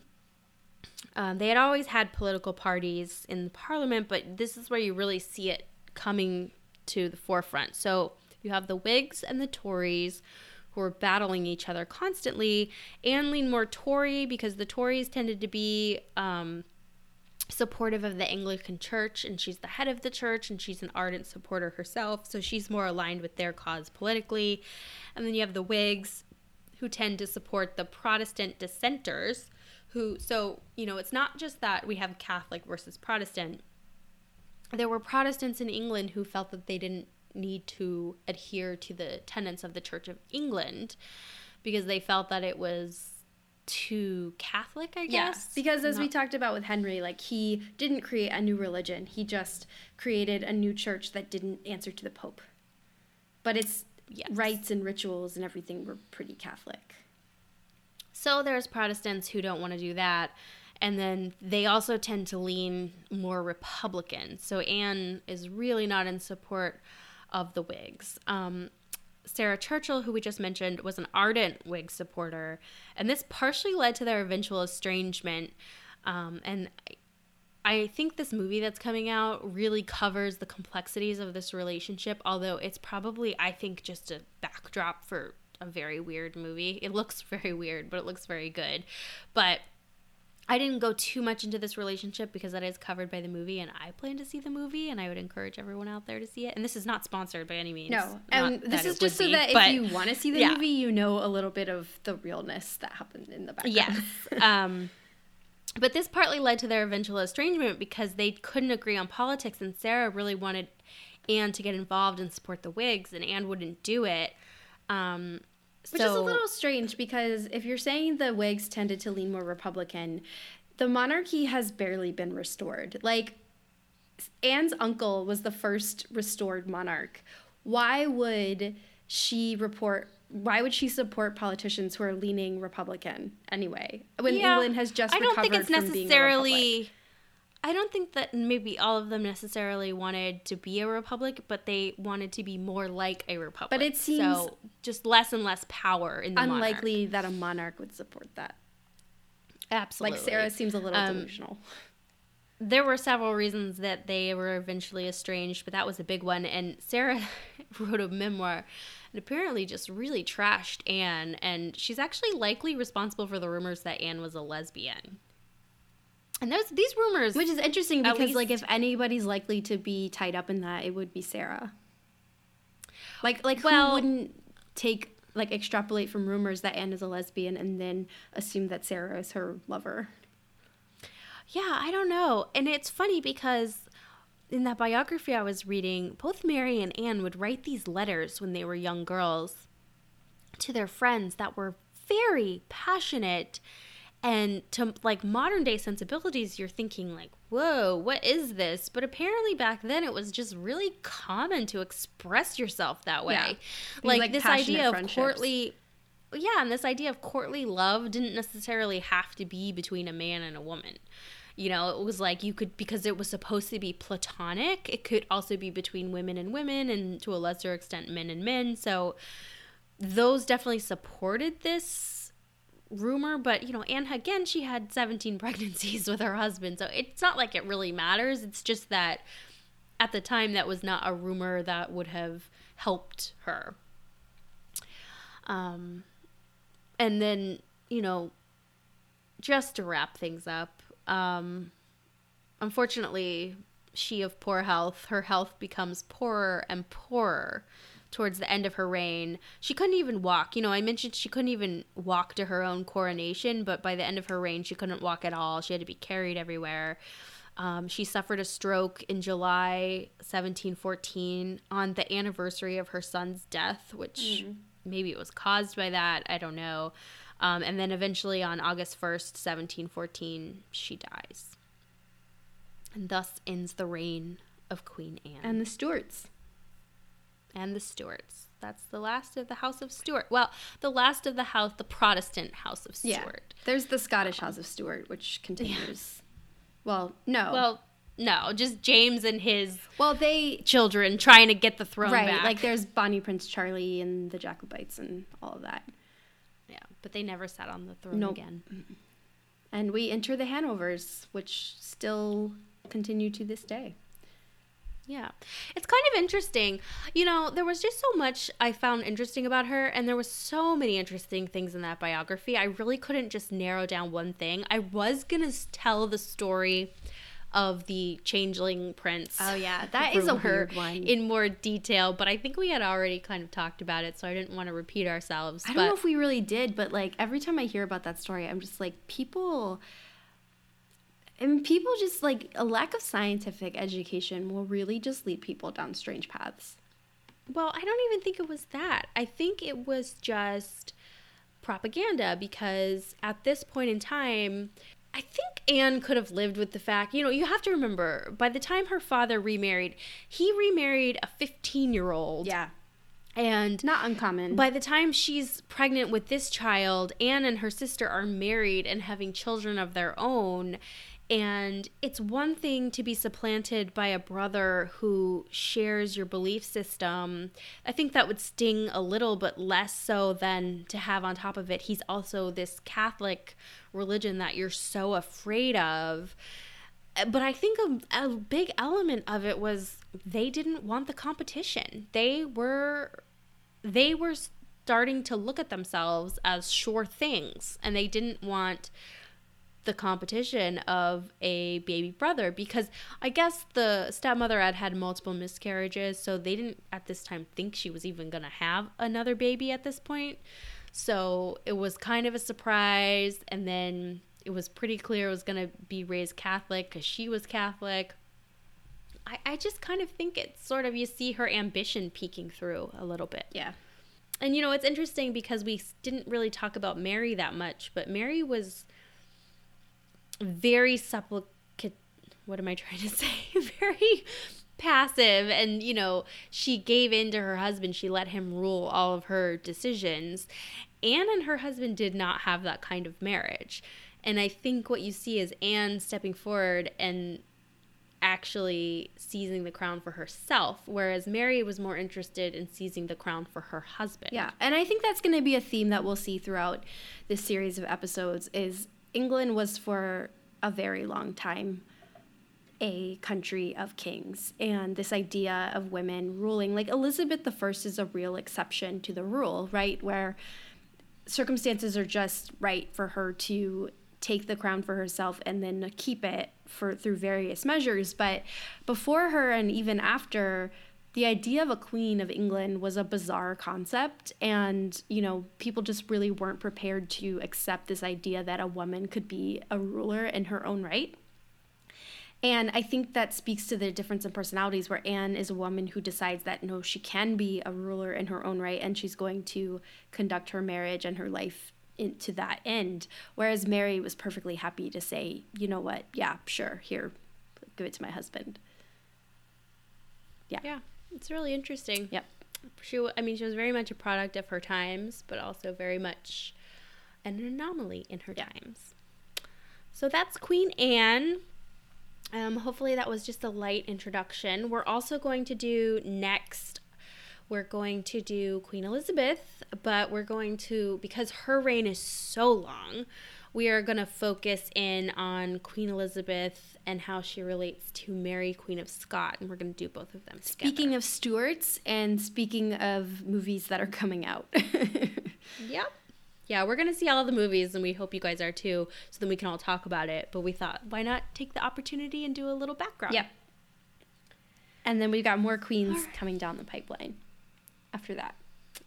Um, they had always had political parties in the parliament, but this is where you really see it coming to the forefront. So you have the Whigs and the Tories who are battling each other constantly. Anne leaned more Tory because the Tories tended to be um, supportive of the Anglican Church, and she's the head of the church, and she's an ardent supporter herself, so she's more aligned with their cause politically. And then you have the Whigs, who tend to support the Protestant dissenters, who, so, you know, it's not just that we have Catholic versus Protestant. There were Protestants in England who felt that they didn't need to adhere to the tenets of the Church of England because they felt that it was too Catholic, I guess. Yes, because as we talked about with Henry, like he didn't create a new religion. He just created a new church that didn't answer to the Pope. But its Yes. rites and rituals and everything were pretty Catholic. So there's Protestants who don't want to do that. And then they also tend to lean more Republican. So Anne is really not in support of the Whigs. Um, Sarah Churchill, who we just mentioned, was an ardent Whig supporter. And this partially led to their eventual estrangement. Um, and I- I think this movie that's coming out really covers the complexities of this relationship, although it's probably, I think, just a backdrop for a very weird movie. It looks very weird, but it looks very good. But I didn't go too much into this relationship because that is covered by the movie, and I plan to see the movie, and I would encourage everyone out there to see it. And this is not sponsored by any means. No, and that this is just so be, that if you want to see the yeah. movie, you know a little bit of the realness that happened in the background. Yes. um, but this partly led to their eventual estrangement because they couldn't agree on politics, and Sarah really wanted Anne to get involved and support the Whigs, and Anne wouldn't do it. Um, Which so, is a little strange because if you're saying the Whigs tended to lean more Republican, the monarchy has barely been restored. Like, Anne's uncle was the first restored monarch. Why would she report? Why would she support politicians who are leaning Republican anyway? When Yeah, England has just I don't think it's from being a necessarily. I don't think that maybe all of them necessarily wanted to be a republic, but they wanted to be more like a republic. But it seems so just less and less power in the monarch. Unlikely that a monarch would support that. Absolutely. Like Sarah seems a little Um, delusional. there were several reasons that they were eventually estranged, but that was a big one. And Sarah wrote a memoir and apparently just really trashed Anne. And she's actually likely responsible for the rumors that Anne was a lesbian. And those these rumors, Which is interesting because, like, if anybody's likely to be tied up in that, it would be Sarah. Like, like Well- who wouldn't take like extrapolate from rumors that Anne is a lesbian and then assume that Sarah is her lover? yeah, I don't know. And it's funny because in that biography I was reading, both Mary and Anne would write these letters when they were young girls to their friends that were very passionate and to like modern day sensibilities you're thinking like whoa what is this? But apparently back then it was just really common to express yourself that way. Yeah. Like, like, this idea of courtly yeah and this idea of courtly love didn't necessarily have to be between a man and a woman. You know it was like you could because it was supposed to be platonic it could also be between women and women and to a lesser extent men and men. So those definitely supported this rumor but you know anne again she had 17 pregnancies with her husband so it's not like it really matters. It's just that at the time that was not a rumor that would have helped her. Um and then you know just to wrap things up um unfortunately she of poor health her health becomes poorer and poorer towards the end of her reign she couldn't even walk. You know i mentioned she couldn't even walk to her own coronation but by the end of her reign she couldn't walk at all. She had to be carried everywhere. Um, she suffered a stroke in july 1714 on the anniversary of her son's death which maybe it was caused by that. I don't know. Um, and then eventually on august 1st 1714 she dies. And thus ends the reign of Queen Anne. And the Stuarts. And the Stuarts. That's the last of the House of Stuart. Well, the last of the house, the Protestant House of Stuart. Yeah. There's the Scottish House of Stuart, which continues. Well, no. Well, no, just James and his well, they children trying to get the throne right. back. Like there's Bonnie Prince Charlie and the Jacobites and all of that. yeah, but they never sat on the throne Nope. again. And we enter the Hanovers, which still continue to this day. Yeah. It's kind of interesting. You know, there was just so much I found interesting about her, and there was so many interesting things in that biography. I really couldn't just narrow down one thing. I was going to tell the story of the changeling prince. Oh, yeah. That is a weird one. In more detail, but I think we had already kind of talked about it, so I didn't want to repeat ourselves. I don't know if we really did, but like every time I hear about that story, I'm just like, people. And people just like a lack of scientific education will really just lead people down strange paths. Well, I don't even think it was that. I think it was just propaganda because at this point in time, I think Anne could have lived with the fact, you know, you have to remember, by the time her father remarried, he remarried a 15 year old. Yeah. And Not uncommon. by the time she's pregnant with this child, Anne and her sister are married and having children of their own. And it's one thing to be supplanted by a brother who shares your belief system. I think that would sting a little, but less so than to have on top of it, he's also this Catholic religion that you're so afraid of. But I think a, a big element of it was they didn't want the competition. They were they were starting to look at themselves as sure things and they didn't want the competition of a baby brother because I guess the stepmother had had multiple miscarriages, so they didn't at this time think she was even going to have another baby at this point. So it was kind of a surprise, and then it was pretty clear it was going to be raised Catholic because she was Catholic. I, I just kind of think it's sort of you see her ambition peeking through a little bit. Yeah. And you know, it's interesting because we didn't really talk about Mary that much, but Mary was very supplicate. What am I trying to say? very passive. And, you know, she gave in to her husband. She let him rule all of her decisions. Anne and her husband did not have that kind of marriage. And I think what you see is Anne stepping forward and actually seizing the crown for herself, whereas Mary was more interested in seizing the crown for her husband. Yeah, and I think that's going to be a theme that we'll see throughout this series of episodes is England was for a very long time a country of kings and this idea of women ruling like Elizabeth I is a real exception to the rule, right? Where circumstances are just right for her to take the crown for herself and then keep it for through various measures. But before her and even after, the idea of a queen of England was a bizarre concept. And, you know, people just really weren't prepared to accept this idea that a woman could be a ruler in her own right. And I think that speaks to the difference in personalities, where Anne is a woman who decides that no, she can be a ruler in her own right and she's going to conduct her marriage and her life in, to that end. Whereas Mary was perfectly happy to say, you know what, yeah, sure, here, give it to my husband. Yeah. Yeah, it's really interesting. Yep. She, I mean, she was very much a product of her times, but also very much an anomaly in her yeah. times. So that's Queen Anne. Um, hopefully, that was just a light introduction. We're also going to do next we're going to do Queen Elizabeth, but we're going to, because her reign is so long, we are going to focus in on Queen Elizabeth and how she relates to Mary, Queen of Scott, and we're going to do both of them. Speaking of Stuarts and speaking of movies that are coming out. yep. Yeah, we're going to see all the movies, and we hope you guys are too, so then we can all talk about it. But we thought, why not take the opportunity and do a little background? Yep. And then we've got more queens right. coming down the pipeline after that.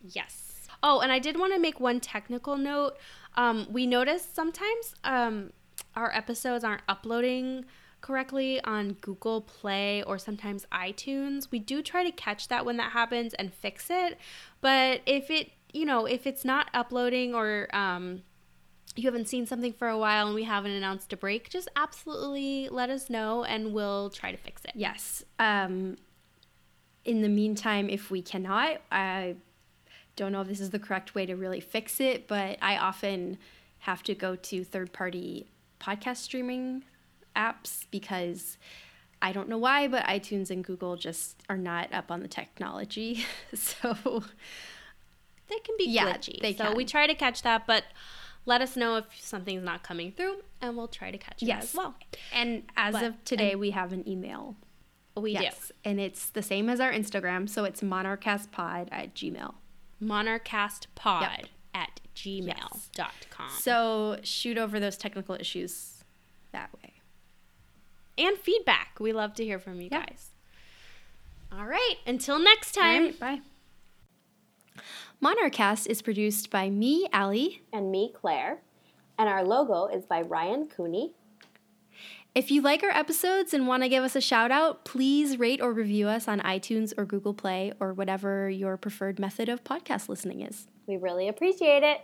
Yes. Oh, and I did want to make one technical note. Um, we notice sometimes um, our episodes aren't uploading correctly on Google Play or sometimes iTunes. We do try to catch that when that happens and fix it. But if it, you know, if it's not uploading or um, you haven't seen something for a while and we haven't announced a break, just absolutely let us know and we'll try to fix it. Yes. Um, in the meantime, if we cannot, I don't know if this is the correct way to really fix it, but I often have to go to third party podcast streaming apps because I don't know why, but iTunes and Google just are not up on the technology. so they can be yeah, glitchy. They so can. we try to catch that, but let us know if something's not coming through and we'll try to catch it yes. as well. And as but, of today, we have an email we yes. do. And it's the same as our Instagram. So it's monarchastpod at gmail. Monarchastpod yep. at gmail.com. Yes. So shoot over those technical issues that way. And feedback. We love to hear from you yep. guys. All right. Until next time. bye. Monarchast is produced by me, Allie. And me, Claire. And our logo is by Ryan Cooney. If you like our episodes and want to give us a shout out, please rate or review us on iTunes or Google Play or whatever your preferred method of podcast listening is. We really appreciate it.